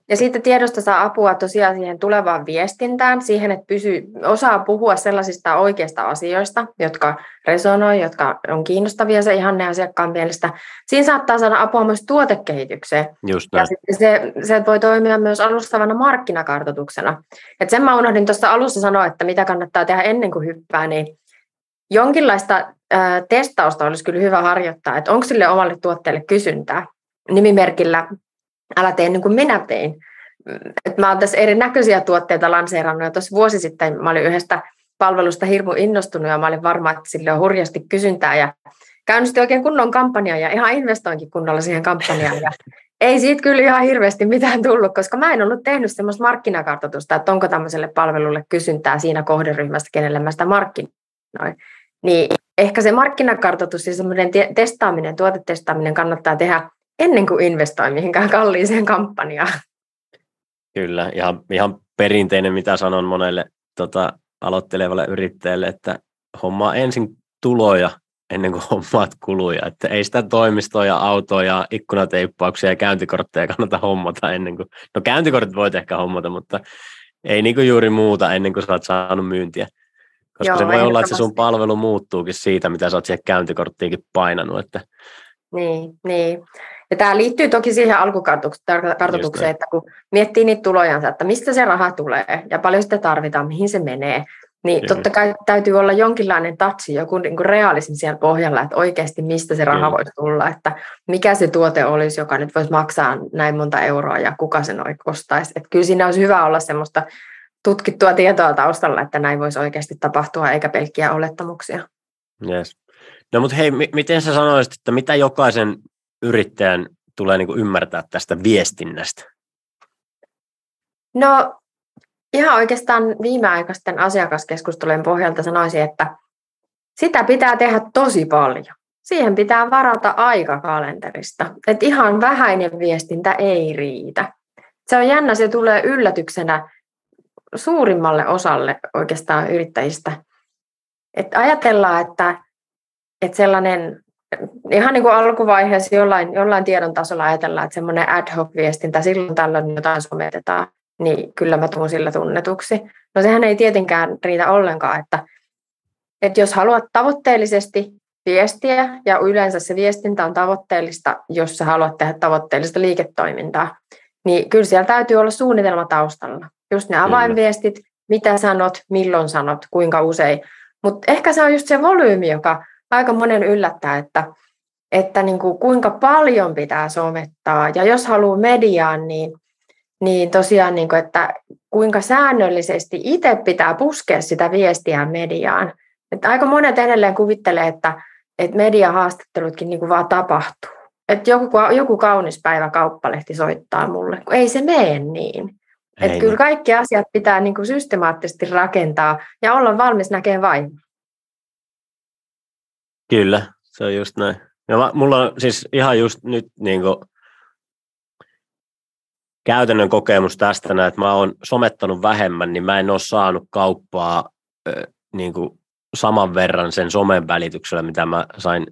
[SPEAKER 2] Ja sitten tiedosta saa apua tosiaan siihen tulevaan viestintään, siihen, että pysyy, osaa puhua sellaisista oikeista asioista, jotka resonoi, jotka on kiinnostavia se ihanne asiakkaan mielestä. Siinä saattaa saada apua myös tuotekehitykseen.
[SPEAKER 1] Just näin.
[SPEAKER 2] Ja se, se voi toimia myös alustavana markkinakartoituksena. Et sen mä unohdin tuossa alussa sanoa, että mitä kannattaa tehdä ennen kuin hyppää, niin jonkinlaista testausta olisi kyllä hyvä harjoittaa, että onko sille omalle tuotteelle kysyntää nimimerkillä Älä tee niin kuin minä tein. Et mä oon tässä erinäköisiä tuotteita lanseerannut ja tuossa vuosi sitten mä olin yhdestä palvelusta hirmu innostunut ja mä olin varma, että sille on hurjasti kysyntää ja käynnistin oikein kunnon kampanja ja ihan investoinkin kunnolla siihen kampanjaan ja ei siitä kyllä ihan hirveästi mitään tullut, koska mä en ollut tehnyt semmoista markkinakartoitusta, että onko tämmöiselle palvelulle kysyntää siinä kohderyhmästä, kenelle mä sitä markkinoin. Niin ehkä se markkinakartoitus ja semmoinen testaaminen, tuotetestaaminen kannattaa tehdä ennen kuin investoi mihinkään kalliiseen kampanjaan.
[SPEAKER 1] Kyllä, ihan, ihan perinteinen, mitä sanon monelle tota, aloittelevalle yrittäjälle, että hommaa ensin tuloja ennen kuin hommaat kuluja. Että ei sitä toimistoa ja autoa ja ikkunateippauksia ja käyntikortteja kannata hommata ennen kuin, no käyntikortit voit ehkä hommata, mutta ei niin juuri muuta ennen kuin sä oot saanut myyntiä. Koska Joo, se voi olla, että se sun palvelu muuttuukin siitä, mitä sä oot siihen käyntikorttiinkin painanut. Että...
[SPEAKER 2] Niin, niin. Ja tämä liittyy toki siihen alkukartoitukseen, että kun miettii niitä tulojansa, että mistä se raha tulee ja paljon sitä tarvitaan, mihin se menee, niin Kyllä. totta kai täytyy olla jonkinlainen tatsi, joku niin kuin realismi siellä pohjalla, että oikeasti mistä se raha Kyllä. voisi tulla, että mikä se tuote olisi, joka nyt voisi maksaa näin monta euroa ja kuka sen ostaisi. Että kyllä siinä olisi hyvä olla semmoista tutkittua tietoa taustalla, että näin voisi oikeasti tapahtua, eikä pelkkiä olettamuksia.
[SPEAKER 1] Yes. No mutta hei, m- miten sä sanoisit, että mitä jokaisen yrittäjän tulee niin kuin ymmärtää tästä viestinnästä?
[SPEAKER 2] No ihan oikeastaan viimeaikaisten asiakaskeskustelujen pohjalta sanoisin, että sitä pitää tehdä tosi paljon. Siihen pitää varata aika kalenterista. Että ihan vähäinen viestintä ei riitä. Se on jännä, se tulee yllätyksenä suurimmalle osalle oikeastaan yrittäjistä. Että ajatellaan, että, että sellainen ihan niin kuin alkuvaiheessa jollain, jollain tiedon tasolla ajatellaan, että semmoinen ad hoc viestintä, silloin tällöin jotain sometetaan, niin kyllä mä tuun sillä tunnetuksi. No sehän ei tietenkään riitä ollenkaan, että, että jos haluat tavoitteellisesti viestiä, ja yleensä se viestintä on tavoitteellista, jos sä haluat tehdä tavoitteellista liiketoimintaa, niin kyllä siellä täytyy olla suunnitelma taustalla. Just ne avainviestit, mitä sanot, milloin sanot, kuinka usein. Mutta ehkä se on just se volyymi, joka aika monen yllättää, että, että niin kuin kuinka paljon pitää somettaa. Ja jos haluaa mediaan, niin, niin tosiaan, niin kuin, että kuinka säännöllisesti itse pitää puskea sitä viestiä mediaan. Että aika monet edelleen kuvittelee, että, että mediahaastattelutkin niin kuin vaan tapahtuu. Että joku, joku kaunis päivä kauppalehti soittaa mulle, kun ei se mene niin. Että kyllä kaikki asiat pitää niin kuin systemaattisesti rakentaa ja olla valmis näkemään vain.
[SPEAKER 1] Kyllä, se on just näin. Ja mulla on siis ihan just nyt niin kuin käytännön kokemus tästä, että mä oon somettanut vähemmän, niin mä en ole saanut kauppaa niin kuin saman verran sen somen välityksellä, mitä mä sain,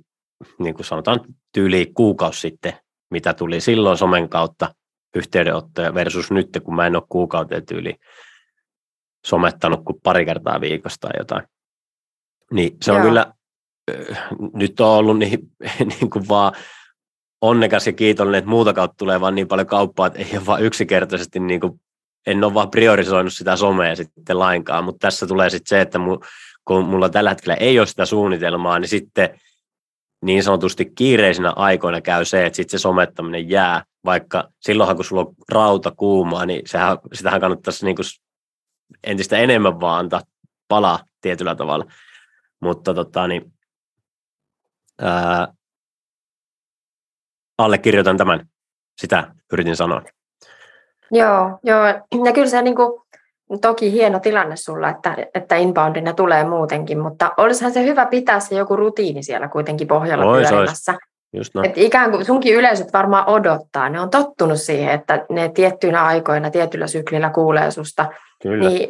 [SPEAKER 1] niin kuin sanotaan, tyyli kuukausi sitten, mitä tuli silloin somen kautta yhteydenottoja versus nyt, kun mä en ole kuukauteen tyyli somettanut kuin pari kertaa viikosta tai jotain. Niin se on Joo. kyllä, nyt on ollut niin, niin kuin vaan onnekas ja kiitollinen, että muuta kautta tulee vaan niin paljon kauppaa, että ei ole vaan yksinkertaisesti niin kuin, en ole vaan priorisoinut sitä somea sitten lainkaan, mutta tässä tulee sitten se, että kun mulla tällä hetkellä ei ole sitä suunnitelmaa, niin sitten niin sanotusti kiireisinä aikoina käy se, että sitten se somettaminen jää, vaikka silloinhan kun sulla on rauta kuumaa, niin sehän, sitähän kannattaisi niin kuin entistä enemmän vaan antaa palaa tietyllä tavalla. Mutta tota, niin, ää, allekirjoitan tämän, sitä yritin sanoa.
[SPEAKER 2] Joo, joo. ja kyllä se niin kuin, toki hieno tilanne sulla, että, että inboundina tulee muutenkin, mutta olisihan se hyvä pitää se joku rutiini siellä kuitenkin pohjalla ois, pyörimässä. Ois. Just no. Et ikään kuin sunkin yleisöt varmaan odottaa, ne on tottunut siihen, että ne tiettyinä aikoina, tietyllä syklillä kuulee susta. Kyllä. Niin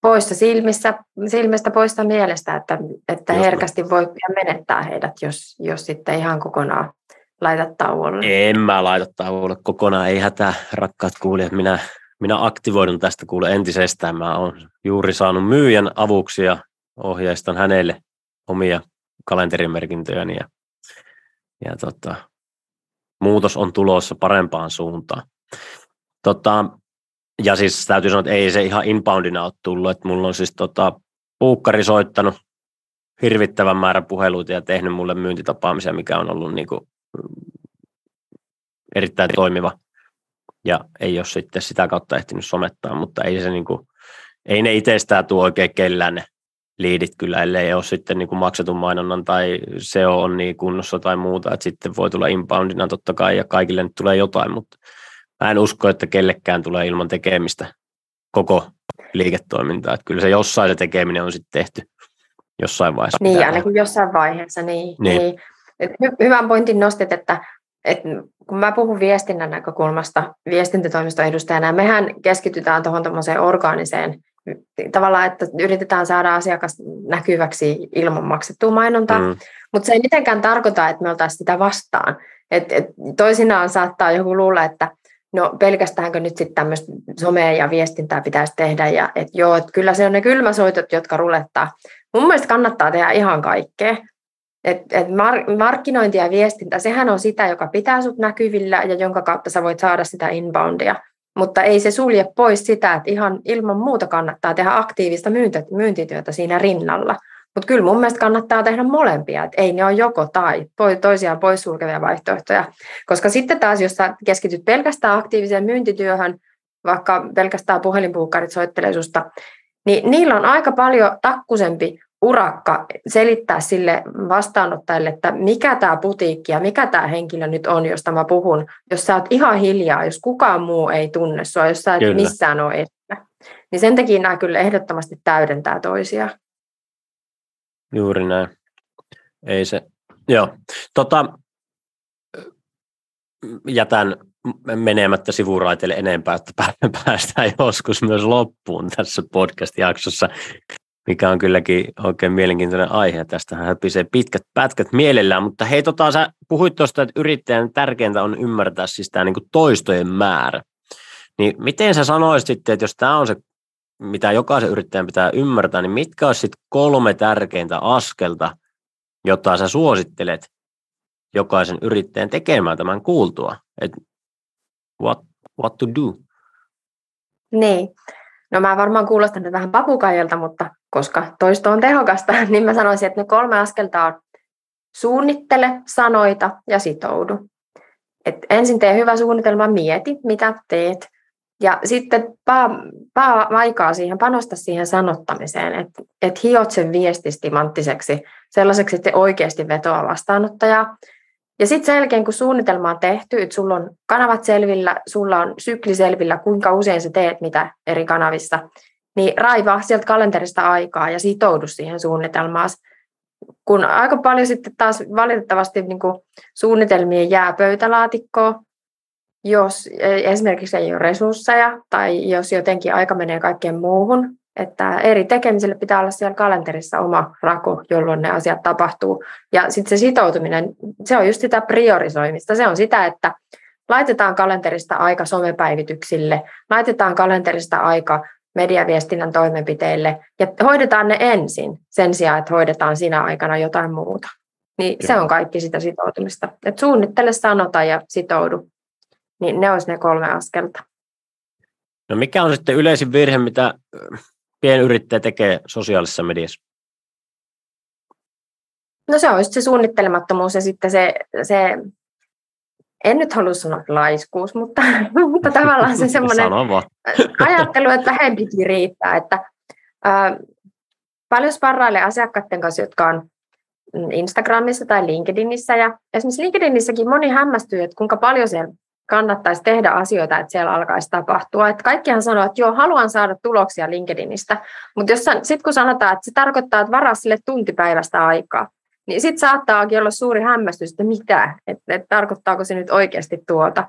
[SPEAKER 2] poista silmissä, silmistä, poista mielestä, että, että herkästi voi menettää heidät, jos, jos sitten ihan kokonaan laitat tauolle.
[SPEAKER 1] En mä laita tauolle kokonaan, ei hätää, rakkaat kuulijat. Minä minä aktivoidun tästä kuule entisestään. Mä olen juuri saanut myyjän avuksi ja ohjeistan hänelle omia kalenterimerkintöjäni ja, ja tota, muutos on tulossa parempaan suuntaan. Tota, ja siis täytyy sanoa, että ei se ihan inboundina ole tullut, että mulla on siis tota, puukkari soittanut hirvittävän määrän puheluita ja tehnyt mulle myyntitapaamisia, mikä on ollut niin kuin, erittäin toimiva. Ja ei ole sitten sitä kautta ehtinyt somettaa, mutta ei se niin kuin, ei ne itsestään tuo oikein kellään ne liidit kyllä, ellei ole sitten niin kuin maksetun mainonnan tai SEO on niin kunnossa tai muuta, että sitten voi tulla inboundina totta kai ja kaikille nyt tulee jotain, mutta mä en usko, että kellekään tulee ilman tekemistä koko liiketoimintaa, että kyllä se jossain se tekeminen on sitten tehty jossain vaiheessa.
[SPEAKER 2] Niin, ainakin jossain vaiheessa, niin. niin. niin. hy- hyvän pointin nostit, että et kun mä puhun viestinnän näkökulmasta viestintätoimiston edustajana, mehän keskitytään tuohon orgaaniseen tavallaan, että yritetään saada asiakas näkyväksi ilman maksettua mainontaa, mm. mutta se ei mitenkään tarkoita, että me oltaisiin sitä vastaan. Et, et toisinaan saattaa joku luulla, että no pelkästäänkö nyt sitten tämmöistä somea ja viestintää pitäisi tehdä, ja et joo, että kyllä se on ne kylmäsoitot, jotka rulettaa. Mun mielestä kannattaa tehdä ihan kaikkea, et, et mar- markkinointi ja viestintä, sehän on sitä, joka pitää sut näkyvillä ja jonka kautta sä voit saada sitä inboundia. Mutta ei se sulje pois sitä, että ihan ilman muuta kannattaa tehdä aktiivista myyntityötä siinä rinnalla. Mutta kyllä mun mielestä kannattaa tehdä molempia, että ei ne ole joko tai, toisiaan poissulkevia vaihtoehtoja. Koska sitten taas, jos sä keskityt pelkästään aktiiviseen myyntityöhön, vaikka pelkästään puhelinpuukkarit soittelee susta, niin niillä on aika paljon takkusempi urakka selittää sille vastaanottajalle, että mikä tämä putiikki ja mikä tämä henkilö nyt on, josta mä puhun, jos sä oot ihan hiljaa, jos kukaan muu ei tunne sua, jos sä et kyllä. missään ole esillä. Niin sen takia nämä kyllä ehdottomasti täydentää toisiaan.
[SPEAKER 1] Juuri näin. Ei se, joo. Tota, jätän menemättä sivuraiteille enempää, että päästään joskus myös loppuun tässä podcast-jaksossa mikä on kylläkin oikein mielenkiintoinen aihe. Tästähän höpisee pitkät pätkät mielellään, mutta hei, tota, sä puhuit tuosta, että yrittäjän tärkeintä on ymmärtää siis tämä niin toistojen määrä. Niin miten sä sanoisit sitten, että jos tämä on se, mitä jokaisen yrittäjän pitää ymmärtää, niin mitkä olisi sitten kolme tärkeintä askelta, jota sä suosittelet jokaisen yrittäjän tekemään tämän kuultua? Et what, what to do.
[SPEAKER 2] Niin. No mä varmaan kuulostan nyt vähän papukaijalta, mutta koska toisto on tehokasta, niin mä sanoisin, että ne kolme askelta on suunnittele, sanoita ja sitoudu. Et ensin tee hyvä suunnitelma, mieti mitä teet. Ja sitten paa, paa aikaa siihen, panosta siihen sanottamiseen, että et hiot sen viestistimanttiseksi sellaiseksi, että oikeasti vetoa vastaanottajaa. Ja sitten sen jälkeen, kun suunnitelma on tehty, että sulla on kanavat selvillä, sulla on sykli selvillä, kuinka usein sä teet mitä eri kanavissa, niin raivaa sieltä kalenterista aikaa ja sitoudu siihen suunnitelmaan. Kun aika paljon sitten taas valitettavasti niin suunnitelmien jää pöytälaatikkoon, jos esimerkiksi ei ole resursseja tai jos jotenkin aika menee kaikkeen muuhun, että eri tekemiselle pitää olla siellä kalenterissa oma rako, jolloin ne asiat tapahtuu. Ja sitten se sitoutuminen, se on just sitä priorisoimista. Se on sitä, että laitetaan kalenterista aika somepäivityksille, laitetaan kalenterista aika mediaviestinnän toimenpiteille ja hoidetaan ne ensin sen sijaan, että hoidetaan sinä aikana jotain muuta. Niin Joo. se on kaikki sitä sitoutumista. Et suunnittele, sanota ja sitoudu. Niin ne olisi ne kolme askelta.
[SPEAKER 1] No mikä on sitten yleisin virhe, mitä pienyrittäjä tekee sosiaalisessa mediassa?
[SPEAKER 2] No se on just se suunnittelemattomuus ja sitten se, se en nyt halua sanoa laiskuus, mutta, mutta tavallaan se semmoinen ajattelu, että vähempikin riittää. Että, ää, paljon sparrailee asiakkaiden kanssa, jotka on Instagramissa tai LinkedInissä. Ja esimerkiksi LinkedInissäkin moni hämmästyy, että kuinka paljon siellä kannattaisi tehdä asioita, että siellä alkaisi tapahtua. Että kaikkihan sanoo, että joo, haluan saada tuloksia LinkedInistä, mutta sitten kun sanotaan, että se tarkoittaa, että varaa sille tuntipäivästä aikaa, niin sitten saattaakin olla suuri hämmästys, että mitä, että, että tarkoittaako se nyt oikeasti tuota.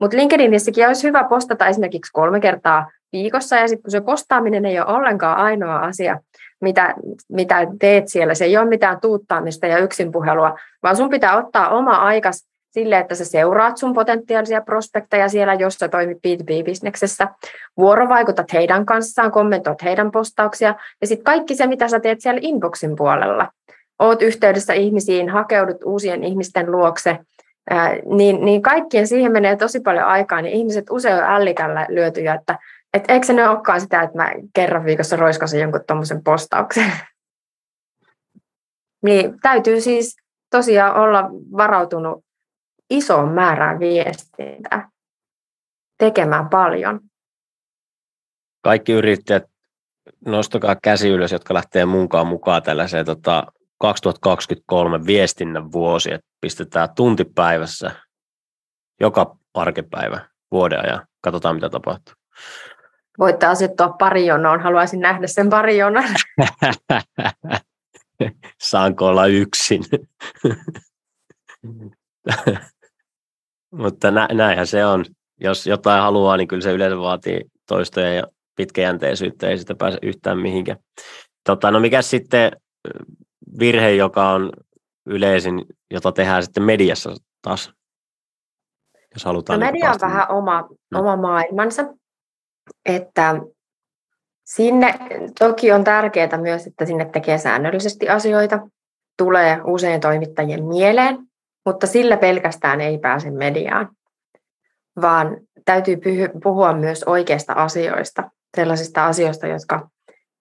[SPEAKER 2] Mutta LinkedInissäkin olisi hyvä postata esimerkiksi kolme kertaa viikossa, ja sitten kun se postaaminen ei ole ollenkaan ainoa asia, mitä, mitä teet siellä, se ei ole mitään tuuttaamista ja yksinpuhelua, vaan sun pitää ottaa oma aikas sille, että sä seuraat sun potentiaalisia prospekteja siellä, jos sä toimit B2B-bisneksessä, vuorovaikutat heidän kanssaan, kommentoit heidän postauksia, ja sitten kaikki se, mitä sä teet siellä inboxin puolella, oot yhteydessä ihmisiin, hakeudut uusien ihmisten luokse, ää, niin, niin kaikkien siihen menee tosi paljon aikaa, niin ihmiset usein on ällikällä lyötyjä, että et eikö se ne olekaan sitä, että mä kerran viikossa roiskasin jonkun tuommoisen postauksen. niin täytyy siis tosiaan olla varautunut isoon määrään viestintää, tekemään paljon.
[SPEAKER 1] Kaikki yrittäjät, nostakaa käsi ylös, jotka lähtee munkaan mukaan tällaiseen tota, 2023 viestinnän vuosi, että pistetään tuntipäivässä joka arkipäivä vuoden ajan. Katsotaan, mitä tapahtuu.
[SPEAKER 2] Voitte asettua pari jonoon. Haluaisin nähdä sen pari jonon.
[SPEAKER 1] Saanko olla yksin? Mutta nä, näinhän se on. Jos jotain haluaa, niin kyllä se yleensä vaatii toistoja ja pitkäjänteisyyttä, ei sitä pääse yhtään mihinkään. Tota, no mikä sitten virhe, joka on yleisin, jota tehdään sitten mediassa taas?
[SPEAKER 2] Jos halutaan no niin media on vähän oma, no. oma maailmansa, että sinne toki on tärkeää myös, että sinne tekee säännöllisesti asioita, tulee usein toimittajien mieleen, mutta sillä pelkästään ei pääse mediaan, vaan täytyy puhua myös oikeista asioista, sellaisista asioista, jotka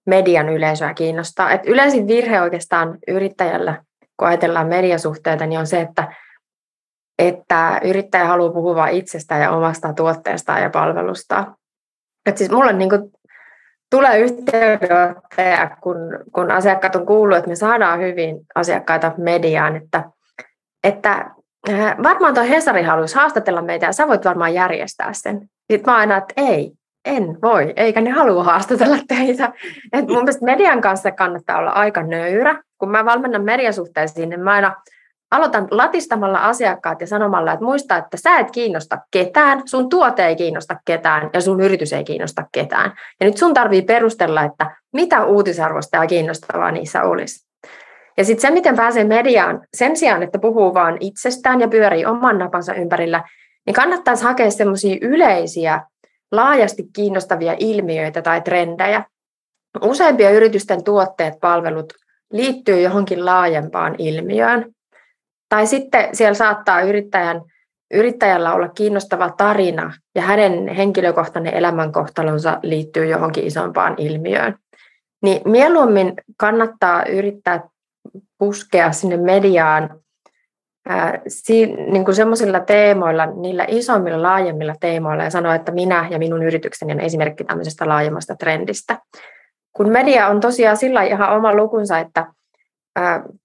[SPEAKER 2] median yleisöä kiinnostaa. Et yleisin virhe oikeastaan yrittäjällä, kun ajatellaan mediasuhteita, niin on se, että, että yrittäjä haluaa puhua vain itsestään ja omasta tuotteestaan ja palvelustaan. Et siis mulla niin kuin tulee yhteydenottoja, kun, kun asiakkaat on kuullut, että me saadaan hyvin asiakkaita mediaan, että että äh, varmaan tuo Hesari haluaisi haastatella meitä ja sä voit varmaan järjestää sen. Sitten mä aina, että ei, en voi, eikä ne halua haastatella teitä. Et mun mielestä median kanssa kannattaa olla aika nöyrä. Kun mä valmennan mediasuhteisiin, niin mä aina aloitan latistamalla asiakkaat ja sanomalla, että muista, että sä et kiinnosta ketään, sun tuote ei kiinnosta ketään ja sun yritys ei kiinnosta ketään. Ja nyt sun tarvii perustella, että mitä uutisarvosta ja kiinnostavaa niissä olisi. Ja sitten se, miten pääsee mediaan, sen sijaan, että puhuu vaan itsestään ja pyörii oman napansa ympärillä, niin kannattaisi hakea semmoisia yleisiä, laajasti kiinnostavia ilmiöitä tai trendejä. Useimpien yritysten tuotteet, palvelut liittyy johonkin laajempaan ilmiöön. Tai sitten siellä saattaa yrittäjän yrittäjällä olla kiinnostava tarina ja hänen henkilökohtainen elämänkohtalonsa liittyy johonkin isompaan ilmiöön, niin mieluummin kannattaa yrittää puskea sinne mediaan niin kuin semmoisilla teemoilla, niillä isommilla, laajemmilla teemoilla ja sanoa, että minä ja minun yritykseni on esimerkki tämmöisestä laajemmasta trendistä. Kun media on tosiaan sillä ihan oma lukunsa, että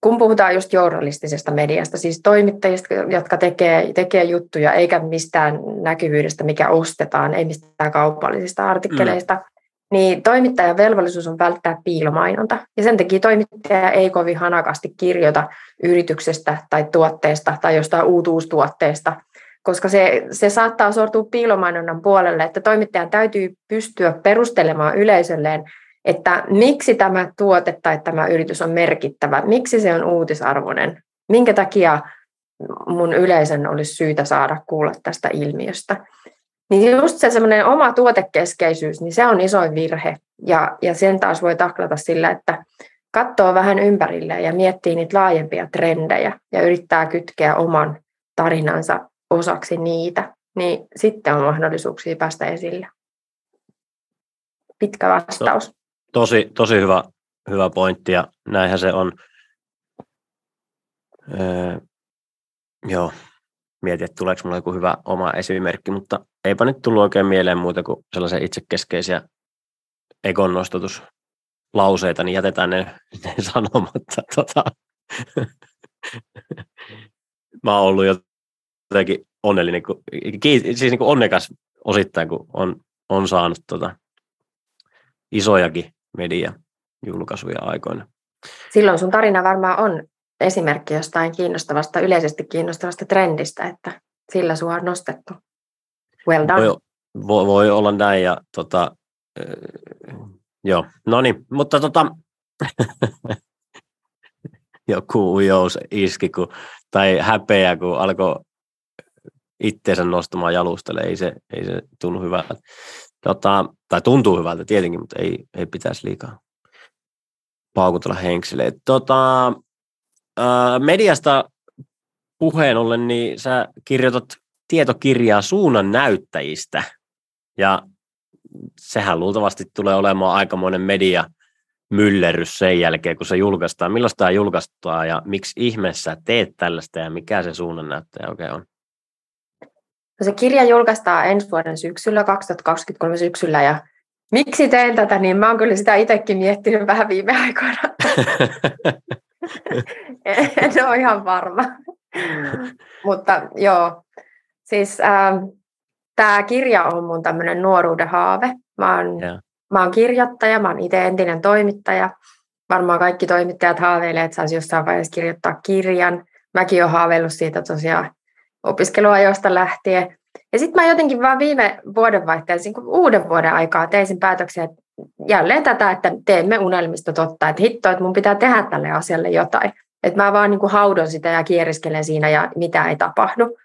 [SPEAKER 2] kun puhutaan just journalistisesta mediasta, siis toimittajista, jotka tekee, tekee juttuja, eikä mistään näkyvyydestä, mikä ostetaan, ei mistään kaupallisista artikkeleista, mm. Niin toimittajan velvollisuus on välttää piilomainonta. Ja sen takia toimittaja ei kovin hanakasti kirjoita yrityksestä tai tuotteesta tai jostain uutuustuotteesta, koska se, se saattaa sortua piilomainonnan puolelle, että toimittajan täytyy pystyä perustelemaan yleisölleen, että miksi tämä tuote tai tämä yritys on merkittävä, miksi se on uutisarvoinen, minkä takia mun yleisön olisi syytä saada kuulla tästä ilmiöstä. Niin just se semmoinen oma tuotekeskeisyys, niin se on isoin virhe. Ja, ja sen taas voi taklata sillä, että katsoo vähän ympärille ja miettii niitä laajempia trendejä ja yrittää kytkeä oman tarinansa osaksi niitä, niin sitten on mahdollisuuksia päästä esille. Pitkä vastaus
[SPEAKER 1] tosi, tosi hyvä, hyvä pointti ja näinhän se on. Öö, joo, mietin, että tuleeko mulla joku hyvä oma esimerkki, mutta eipä nyt tullut oikein mieleen muuta kuin sellaisia itsekeskeisiä egon nostatuslauseita, niin jätetään ne, ne sanomatta. Tota. Mä oon ollut jotenkin onnellinen, kun, siis niin onnekas osittain, kun on, on saanut tota, isojakin media-julkaisuja aikoina.
[SPEAKER 2] Silloin sun tarina varmaan on esimerkki jostain kiinnostavasta, yleisesti kiinnostavasta trendistä, että sillä sua on nostettu. Well done.
[SPEAKER 1] Voi, voi, olla näin ja tota, äh, joo, no niin, mutta tota, joku ujous iski kun, tai häpeä, kun alkoi itteensä nostamaan jalustalle, ei se, ei se tunnu hyvältä. Tota, tai tuntuu hyvältä tietenkin, mutta ei, ei pitäisi liikaa paukutella henksille. Tota, ää, mediasta puheen ollen, niin sä kirjoitat tietokirjaa suunnan näyttäjistä. Ja sehän luultavasti tulee olemaan aikamoinen media myllerrys sen jälkeen, kun se julkaistaan. Milloin tämä julkaistaan ja miksi ihmeessä teet tällaista ja mikä se suunnannäyttäjä oikein on?
[SPEAKER 2] No se kirja julkaistaan ensi vuoden syksyllä, 2023 syksyllä, ja miksi teen tätä, niin mä oon kyllä sitä itsekin miettinyt vähän viime aikoina. en ole ihan varma. Mutta joo, siis äh, tämä kirja on mun tämmöinen nuoruuden haave. Mä oon, yeah. mä oon kirjoittaja, mä oon itse entinen toimittaja. Varmaan kaikki toimittajat haaveilee, että saisi jossain vaiheessa kirjoittaa kirjan. Mäkin olen haaveillut siitä tosiaan opiskeluajoista lähtien. Ja sitten mä jotenkin vaan viime vuodenvaihteessa, niin uuden vuoden aikaa tein sen päätöksen, että jälleen tätä, että teemme unelmista totta, että hitto, että mun pitää tehdä tälle asialle jotain. Että mä vaan niin kuin haudon sitä ja kieriskelen siinä ja mitä ei tapahdu.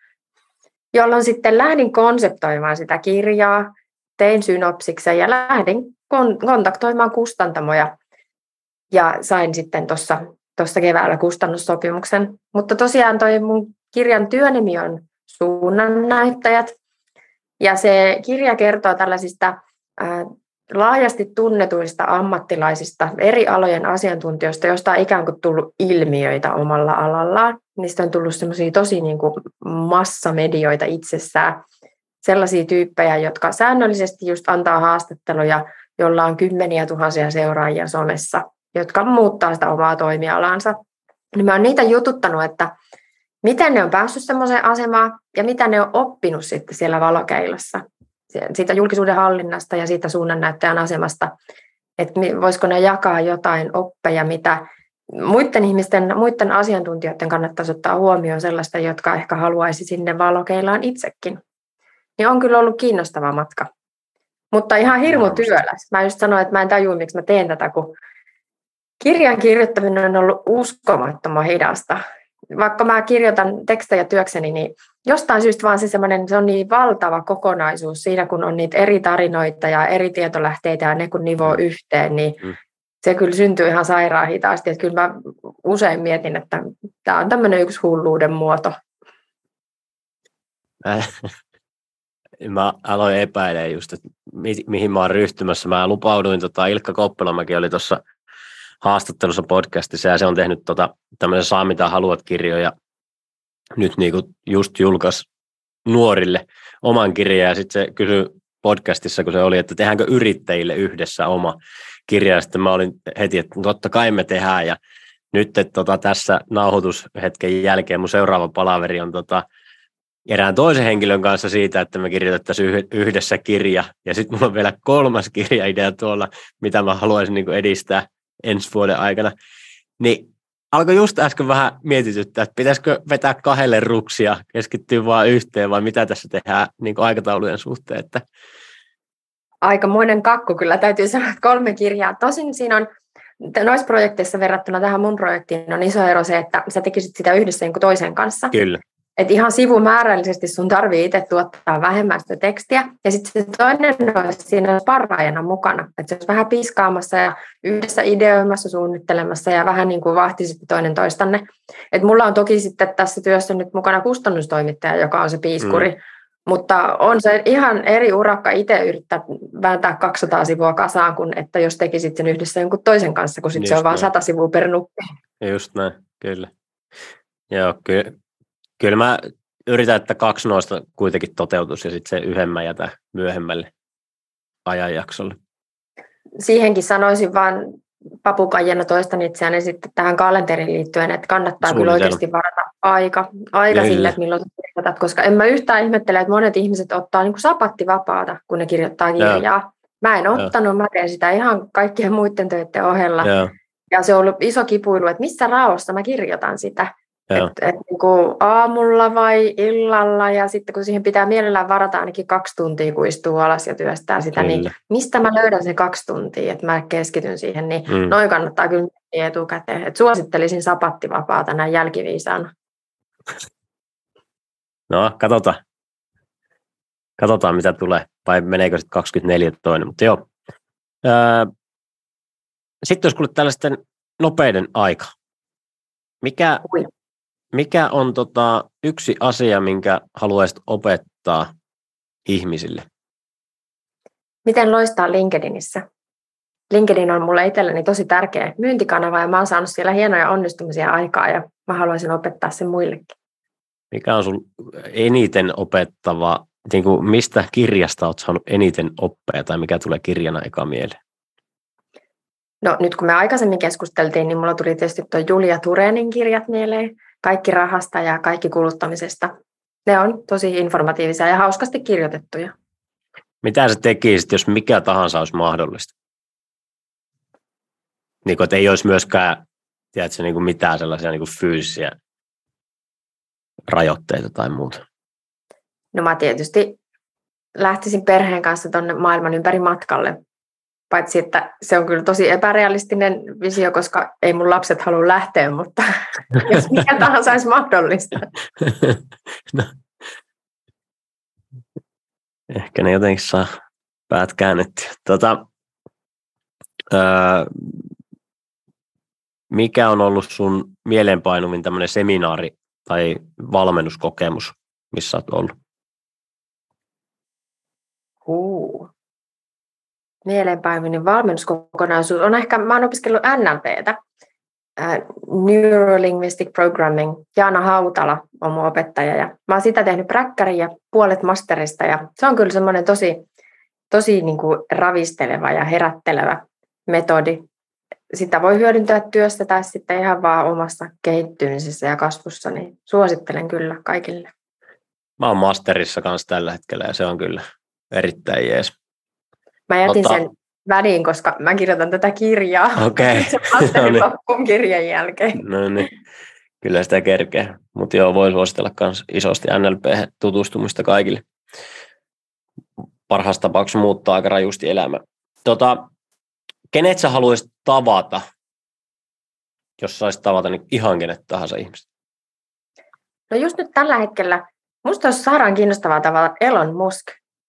[SPEAKER 2] Jolloin sitten lähdin konseptoimaan sitä kirjaa, tein synopsiksen ja lähdin kontaktoimaan kustantamoja ja sain sitten tuossa keväällä kustannussopimuksen. Mutta tosiaan toi mun kirjan työnimi on Suunnannäyttäjät. Ja se kirja kertoo tällaisista laajasti tunnetuista ammattilaisista, eri alojen asiantuntijoista, joista on ikään kuin tullut ilmiöitä omalla alallaan. Niistä on tullut semmoisia tosi niin kuin massamedioita itsessään, sellaisia tyyppejä, jotka säännöllisesti just antaa haastatteluja, jolla on kymmeniä tuhansia seuraajia somessa, jotka muuttaa sitä omaa toimialaansa. Niin mä oon niitä jututtanut, että miten ne on päässyt semmoiseen asemaan ja mitä ne on oppinut sitten siellä valokeilassa, siitä julkisuuden hallinnasta ja siitä suunnannäyttäjän asemasta, että voisiko ne jakaa jotain oppeja, mitä muiden ihmisten, muiden asiantuntijoiden kannattaisi ottaa huomioon sellaista, jotka ehkä haluaisi sinne valokeilaan itsekin. Niin on kyllä ollut kiinnostava matka. Mutta ihan hirmu työläs. Mä just sanoin, että mä en tajua, miksi mä teen tätä, kun kirjan kirjoittaminen on ollut uskomattoman hidasta vaikka mä kirjoitan tekstejä työkseni, niin jostain syystä vaan se, se on niin valtava kokonaisuus siinä, kun on niitä eri tarinoita ja eri tietolähteitä ja ne kun nivoo mm. yhteen, niin mm. se kyllä syntyy ihan sairaan hitaasti. Että kyllä mä usein mietin, että tämä on tämmöinen yksi hulluuden muoto.
[SPEAKER 1] Mä, mä aloin epäilemään just, että mi, mihin mä oon ryhtymässä. Mä lupauduin, tota, Ilkka Koppelomäki oli tuossa haastattelussa podcastissa ja se on tehnyt tota, tämmöisen Saa mitä haluat kirjoja. Nyt niin kuin just julkaisi nuorille oman kirjan ja sitten se kysyi podcastissa, kun se oli, että tehdäänkö yrittäjille yhdessä oma kirja. Ja sitten mä olin heti, että totta kai me tehdään ja nyt että tota, tässä nauhoitushetken jälkeen mun seuraava palaveri on tota, erään toisen henkilön kanssa siitä, että me kirjoitettaisiin yhdessä kirja. Ja sitten mulla on vielä kolmas kirjaidea tuolla, mitä mä haluaisin niin edistää ensi vuoden aikana. Niin alkoi just äsken vähän mietityttää, että pitäisikö vetää kahdelle ruksia, keskittyä vain yhteen vai mitä tässä tehdään niin aikataulujen suhteen. Että...
[SPEAKER 2] Aikamoinen kakku kyllä täytyy sanoa, että kolme kirjaa. Tosin siinä on noissa projekteissa verrattuna tähän mun projektiin on iso ero se, että sä tekisit sitä yhdessä niin toisen kanssa.
[SPEAKER 1] Kyllä.
[SPEAKER 2] Et ihan sivumäärällisesti sun tarvii itse tuottaa vähemmän sitä tekstiä. Ja sitten se toinen olisi siinä parhaajana mukana. Että se olisi vähän piskaamassa ja yhdessä ideoimassa, suunnittelemassa ja vähän niin kuin vahtisitte toinen toistanne. Et mulla on toki sitten tässä työssä nyt mukana kustannustoimittaja, joka on se piiskuri. Mm. Mutta on se ihan eri urakka itse yrittää vääntää 200 sivua kasaan, kuin että jos tekisit sen yhdessä jonkun toisen kanssa, kun sit se on vain 100 sivua per nuppi.
[SPEAKER 1] Just näin, kyllä. Joo, kyllä, kyllä mä yritän, että kaksi noista kuitenkin toteutus ja sitten se yhden mä jätän myöhemmälle ajanjaksolle.
[SPEAKER 2] Siihenkin sanoisin vaan papukajena toistan itseäni sitten tähän kalenteriin liittyen, että kannattaa kyllä oikeasti varata aika, aika sille, että milloin kirjoitat, koska en mä yhtään ihmettele, että monet ihmiset ottaa niin kuin sapattivapaata, kun ne kirjoittaa kirjaa. Ja. Mä en ottanut, ja. mä teen sitä ihan kaikkien muiden töiden ohella. Ja. ja se on ollut iso kipuilu, että missä raossa mä kirjoitan sitä. Et, et niin kuin aamulla vai illalla ja sitten kun siihen pitää mielellään varata ainakin kaksi tuntia, kun istuu alas ja työstää sitä, niin kyllä. niin mistä mä löydän sen kaksi tuntia, että mä keskityn siihen, niin mm. noin kannattaa kyllä etukäteen. Et suosittelisin sapattivapaata näin jälkiviisaana.
[SPEAKER 1] No, katsotaan. Katsotaan, mitä tulee. Vai meneekö sitten 24 toinen, mutta joo. Öö, sitten jos kuulet tällaisten nopeiden aika. Mikä, mikä on tota, yksi asia, minkä haluaisit opettaa ihmisille?
[SPEAKER 2] Miten loistaa LinkedInissä? LinkedIn on mulle itselleni tosi tärkeä myyntikanava ja mä oon saanut siellä hienoja onnistumisia aikaa ja mä haluaisin opettaa sen muillekin.
[SPEAKER 1] Mikä on sun eniten opettava, niin kuin mistä kirjasta olet saanut eniten oppeja tai mikä tulee kirjana eka mieleen?
[SPEAKER 2] No nyt kun me aikaisemmin keskusteltiin, niin mulla tuli tietysti tuo Julia Turenin kirjat mieleen. Kaikki rahasta ja kaikki kuluttamisesta. Ne on tosi informatiivisia ja hauskasti kirjoitettuja.
[SPEAKER 1] Mitä sä tekisit, jos mikä tahansa olisi mahdollista? Niin kuin, että ei olisi myöskään tiedätkö, niin kuin mitään sellaisia niin kuin fyysisiä rajoitteita tai muuta?
[SPEAKER 2] No mä tietysti lähtisin perheen kanssa tuonne maailman ympäri matkalle. Paitsi, että se on kyllä tosi epärealistinen visio, koska ei mun lapset halua lähteä, mutta jos mikä tahansa olisi mahdollista. No.
[SPEAKER 1] Ehkä ne jotenkin saa päät käännettyä. Tota, öö, mikä on ollut sun mieleenpainumin tämmöinen seminaari tai valmennuskokemus, missä olet ollut?
[SPEAKER 2] Mieleenpainumin valmennuskokonaisuus on ehkä, mä oon opiskellut NLPtä, uh, Neurolinguistic Programming. Jaana Hautala on mun opettaja ja mä oon sitä tehnyt präkkärin ja puolet masterista ja se on kyllä semmoinen tosi, tosi niin kuin ravisteleva ja herättelevä metodi sitä voi hyödyntää työstä tai sitten ihan vaan omassa kehittymisessä ja kasvussa, niin suosittelen kyllä kaikille.
[SPEAKER 1] Mä oon masterissa kanssa tällä hetkellä ja se on kyllä erittäin jees.
[SPEAKER 2] Mä jätin Ota... sen väliin, koska mä kirjoitan tätä kirjaa.
[SPEAKER 1] Okei.
[SPEAKER 2] Okay. no niin. kirjan jälkeen.
[SPEAKER 1] No niin, kyllä sitä kerkee. Mutta joo, voi suositella myös isosti NLP-tutustumista kaikille. Parhaassa tapauksessa muuttaa aika rajusti elämä. Tota, kenet sä haluaisit tavata, jos saisit tavata niin ihan kenet tahansa ihmistä?
[SPEAKER 2] No just nyt tällä hetkellä, musta olisi sairaan kiinnostavaa tavata Elon Musk,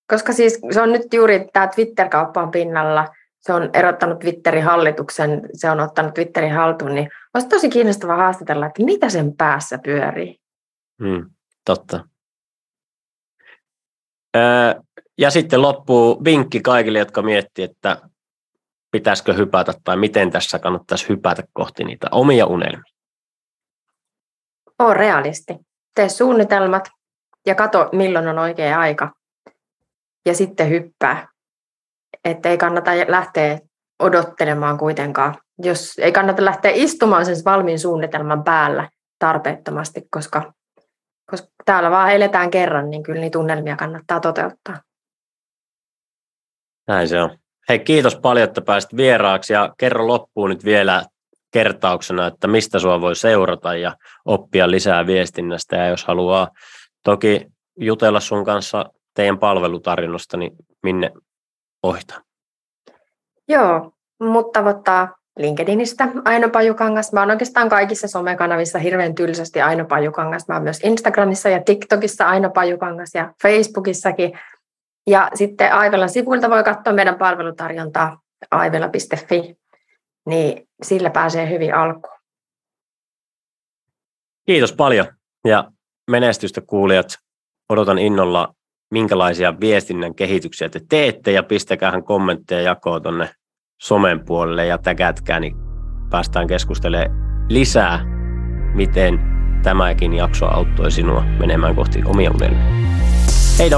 [SPEAKER 2] koska siis se on nyt juuri tämä Twitter-kauppa on pinnalla, se on erottanut Twitterin hallituksen, se on ottanut Twitterin haltuun, niin olisi tosi kiinnostavaa haastatella, että mitä sen päässä pyörii.
[SPEAKER 1] Hmm, totta. Ja sitten loppuu vinkki kaikille, jotka miettii, että pitäisikö hypätä tai miten tässä kannattaisi hypätä kohti niitä omia unelmia.
[SPEAKER 2] Oo realisti. Tee suunnitelmat ja kato, milloin on oikea aika. Ja sitten hyppää. Että ei kannata lähteä odottelemaan kuitenkaan. Jos ei kannata lähteä istumaan sen valmiin suunnitelman päällä tarpeettomasti, koska, koska täällä vaan eletään kerran, niin kyllä niitä tunnelmia kannattaa toteuttaa.
[SPEAKER 1] Näin se on. Hei, kiitos paljon, että pääsit vieraaksi ja kerro loppuun nyt vielä kertauksena, että mistä sua voi seurata ja oppia lisää viestinnästä ja jos haluaa toki jutella sun kanssa teidän palvelutarjonnasta, niin minne ohita?
[SPEAKER 2] Joo, mutta tavoittaa LinkedInistä Aino Pajukangas. Mä oon oikeastaan kaikissa somekanavissa hirveän tylsästi Aino Pajukangas. Mä oon myös Instagramissa ja TikTokissa Aino Pajukangas ja Facebookissakin. Ja sitten Aivelan sivuilta voi katsoa meidän palvelutarjontaa aivela.fi, niin sillä pääsee hyvin alkuun.
[SPEAKER 1] Kiitos paljon ja menestystä kuulijat. Odotan innolla, minkälaisia viestinnän kehityksiä te teette ja pistäkäähän kommentteja jakoon tuonne somen puolelle ja täkätkää, niin päästään keskustelemaan lisää, miten tämäkin jakso auttoi sinua menemään kohti omia unelmia. Hei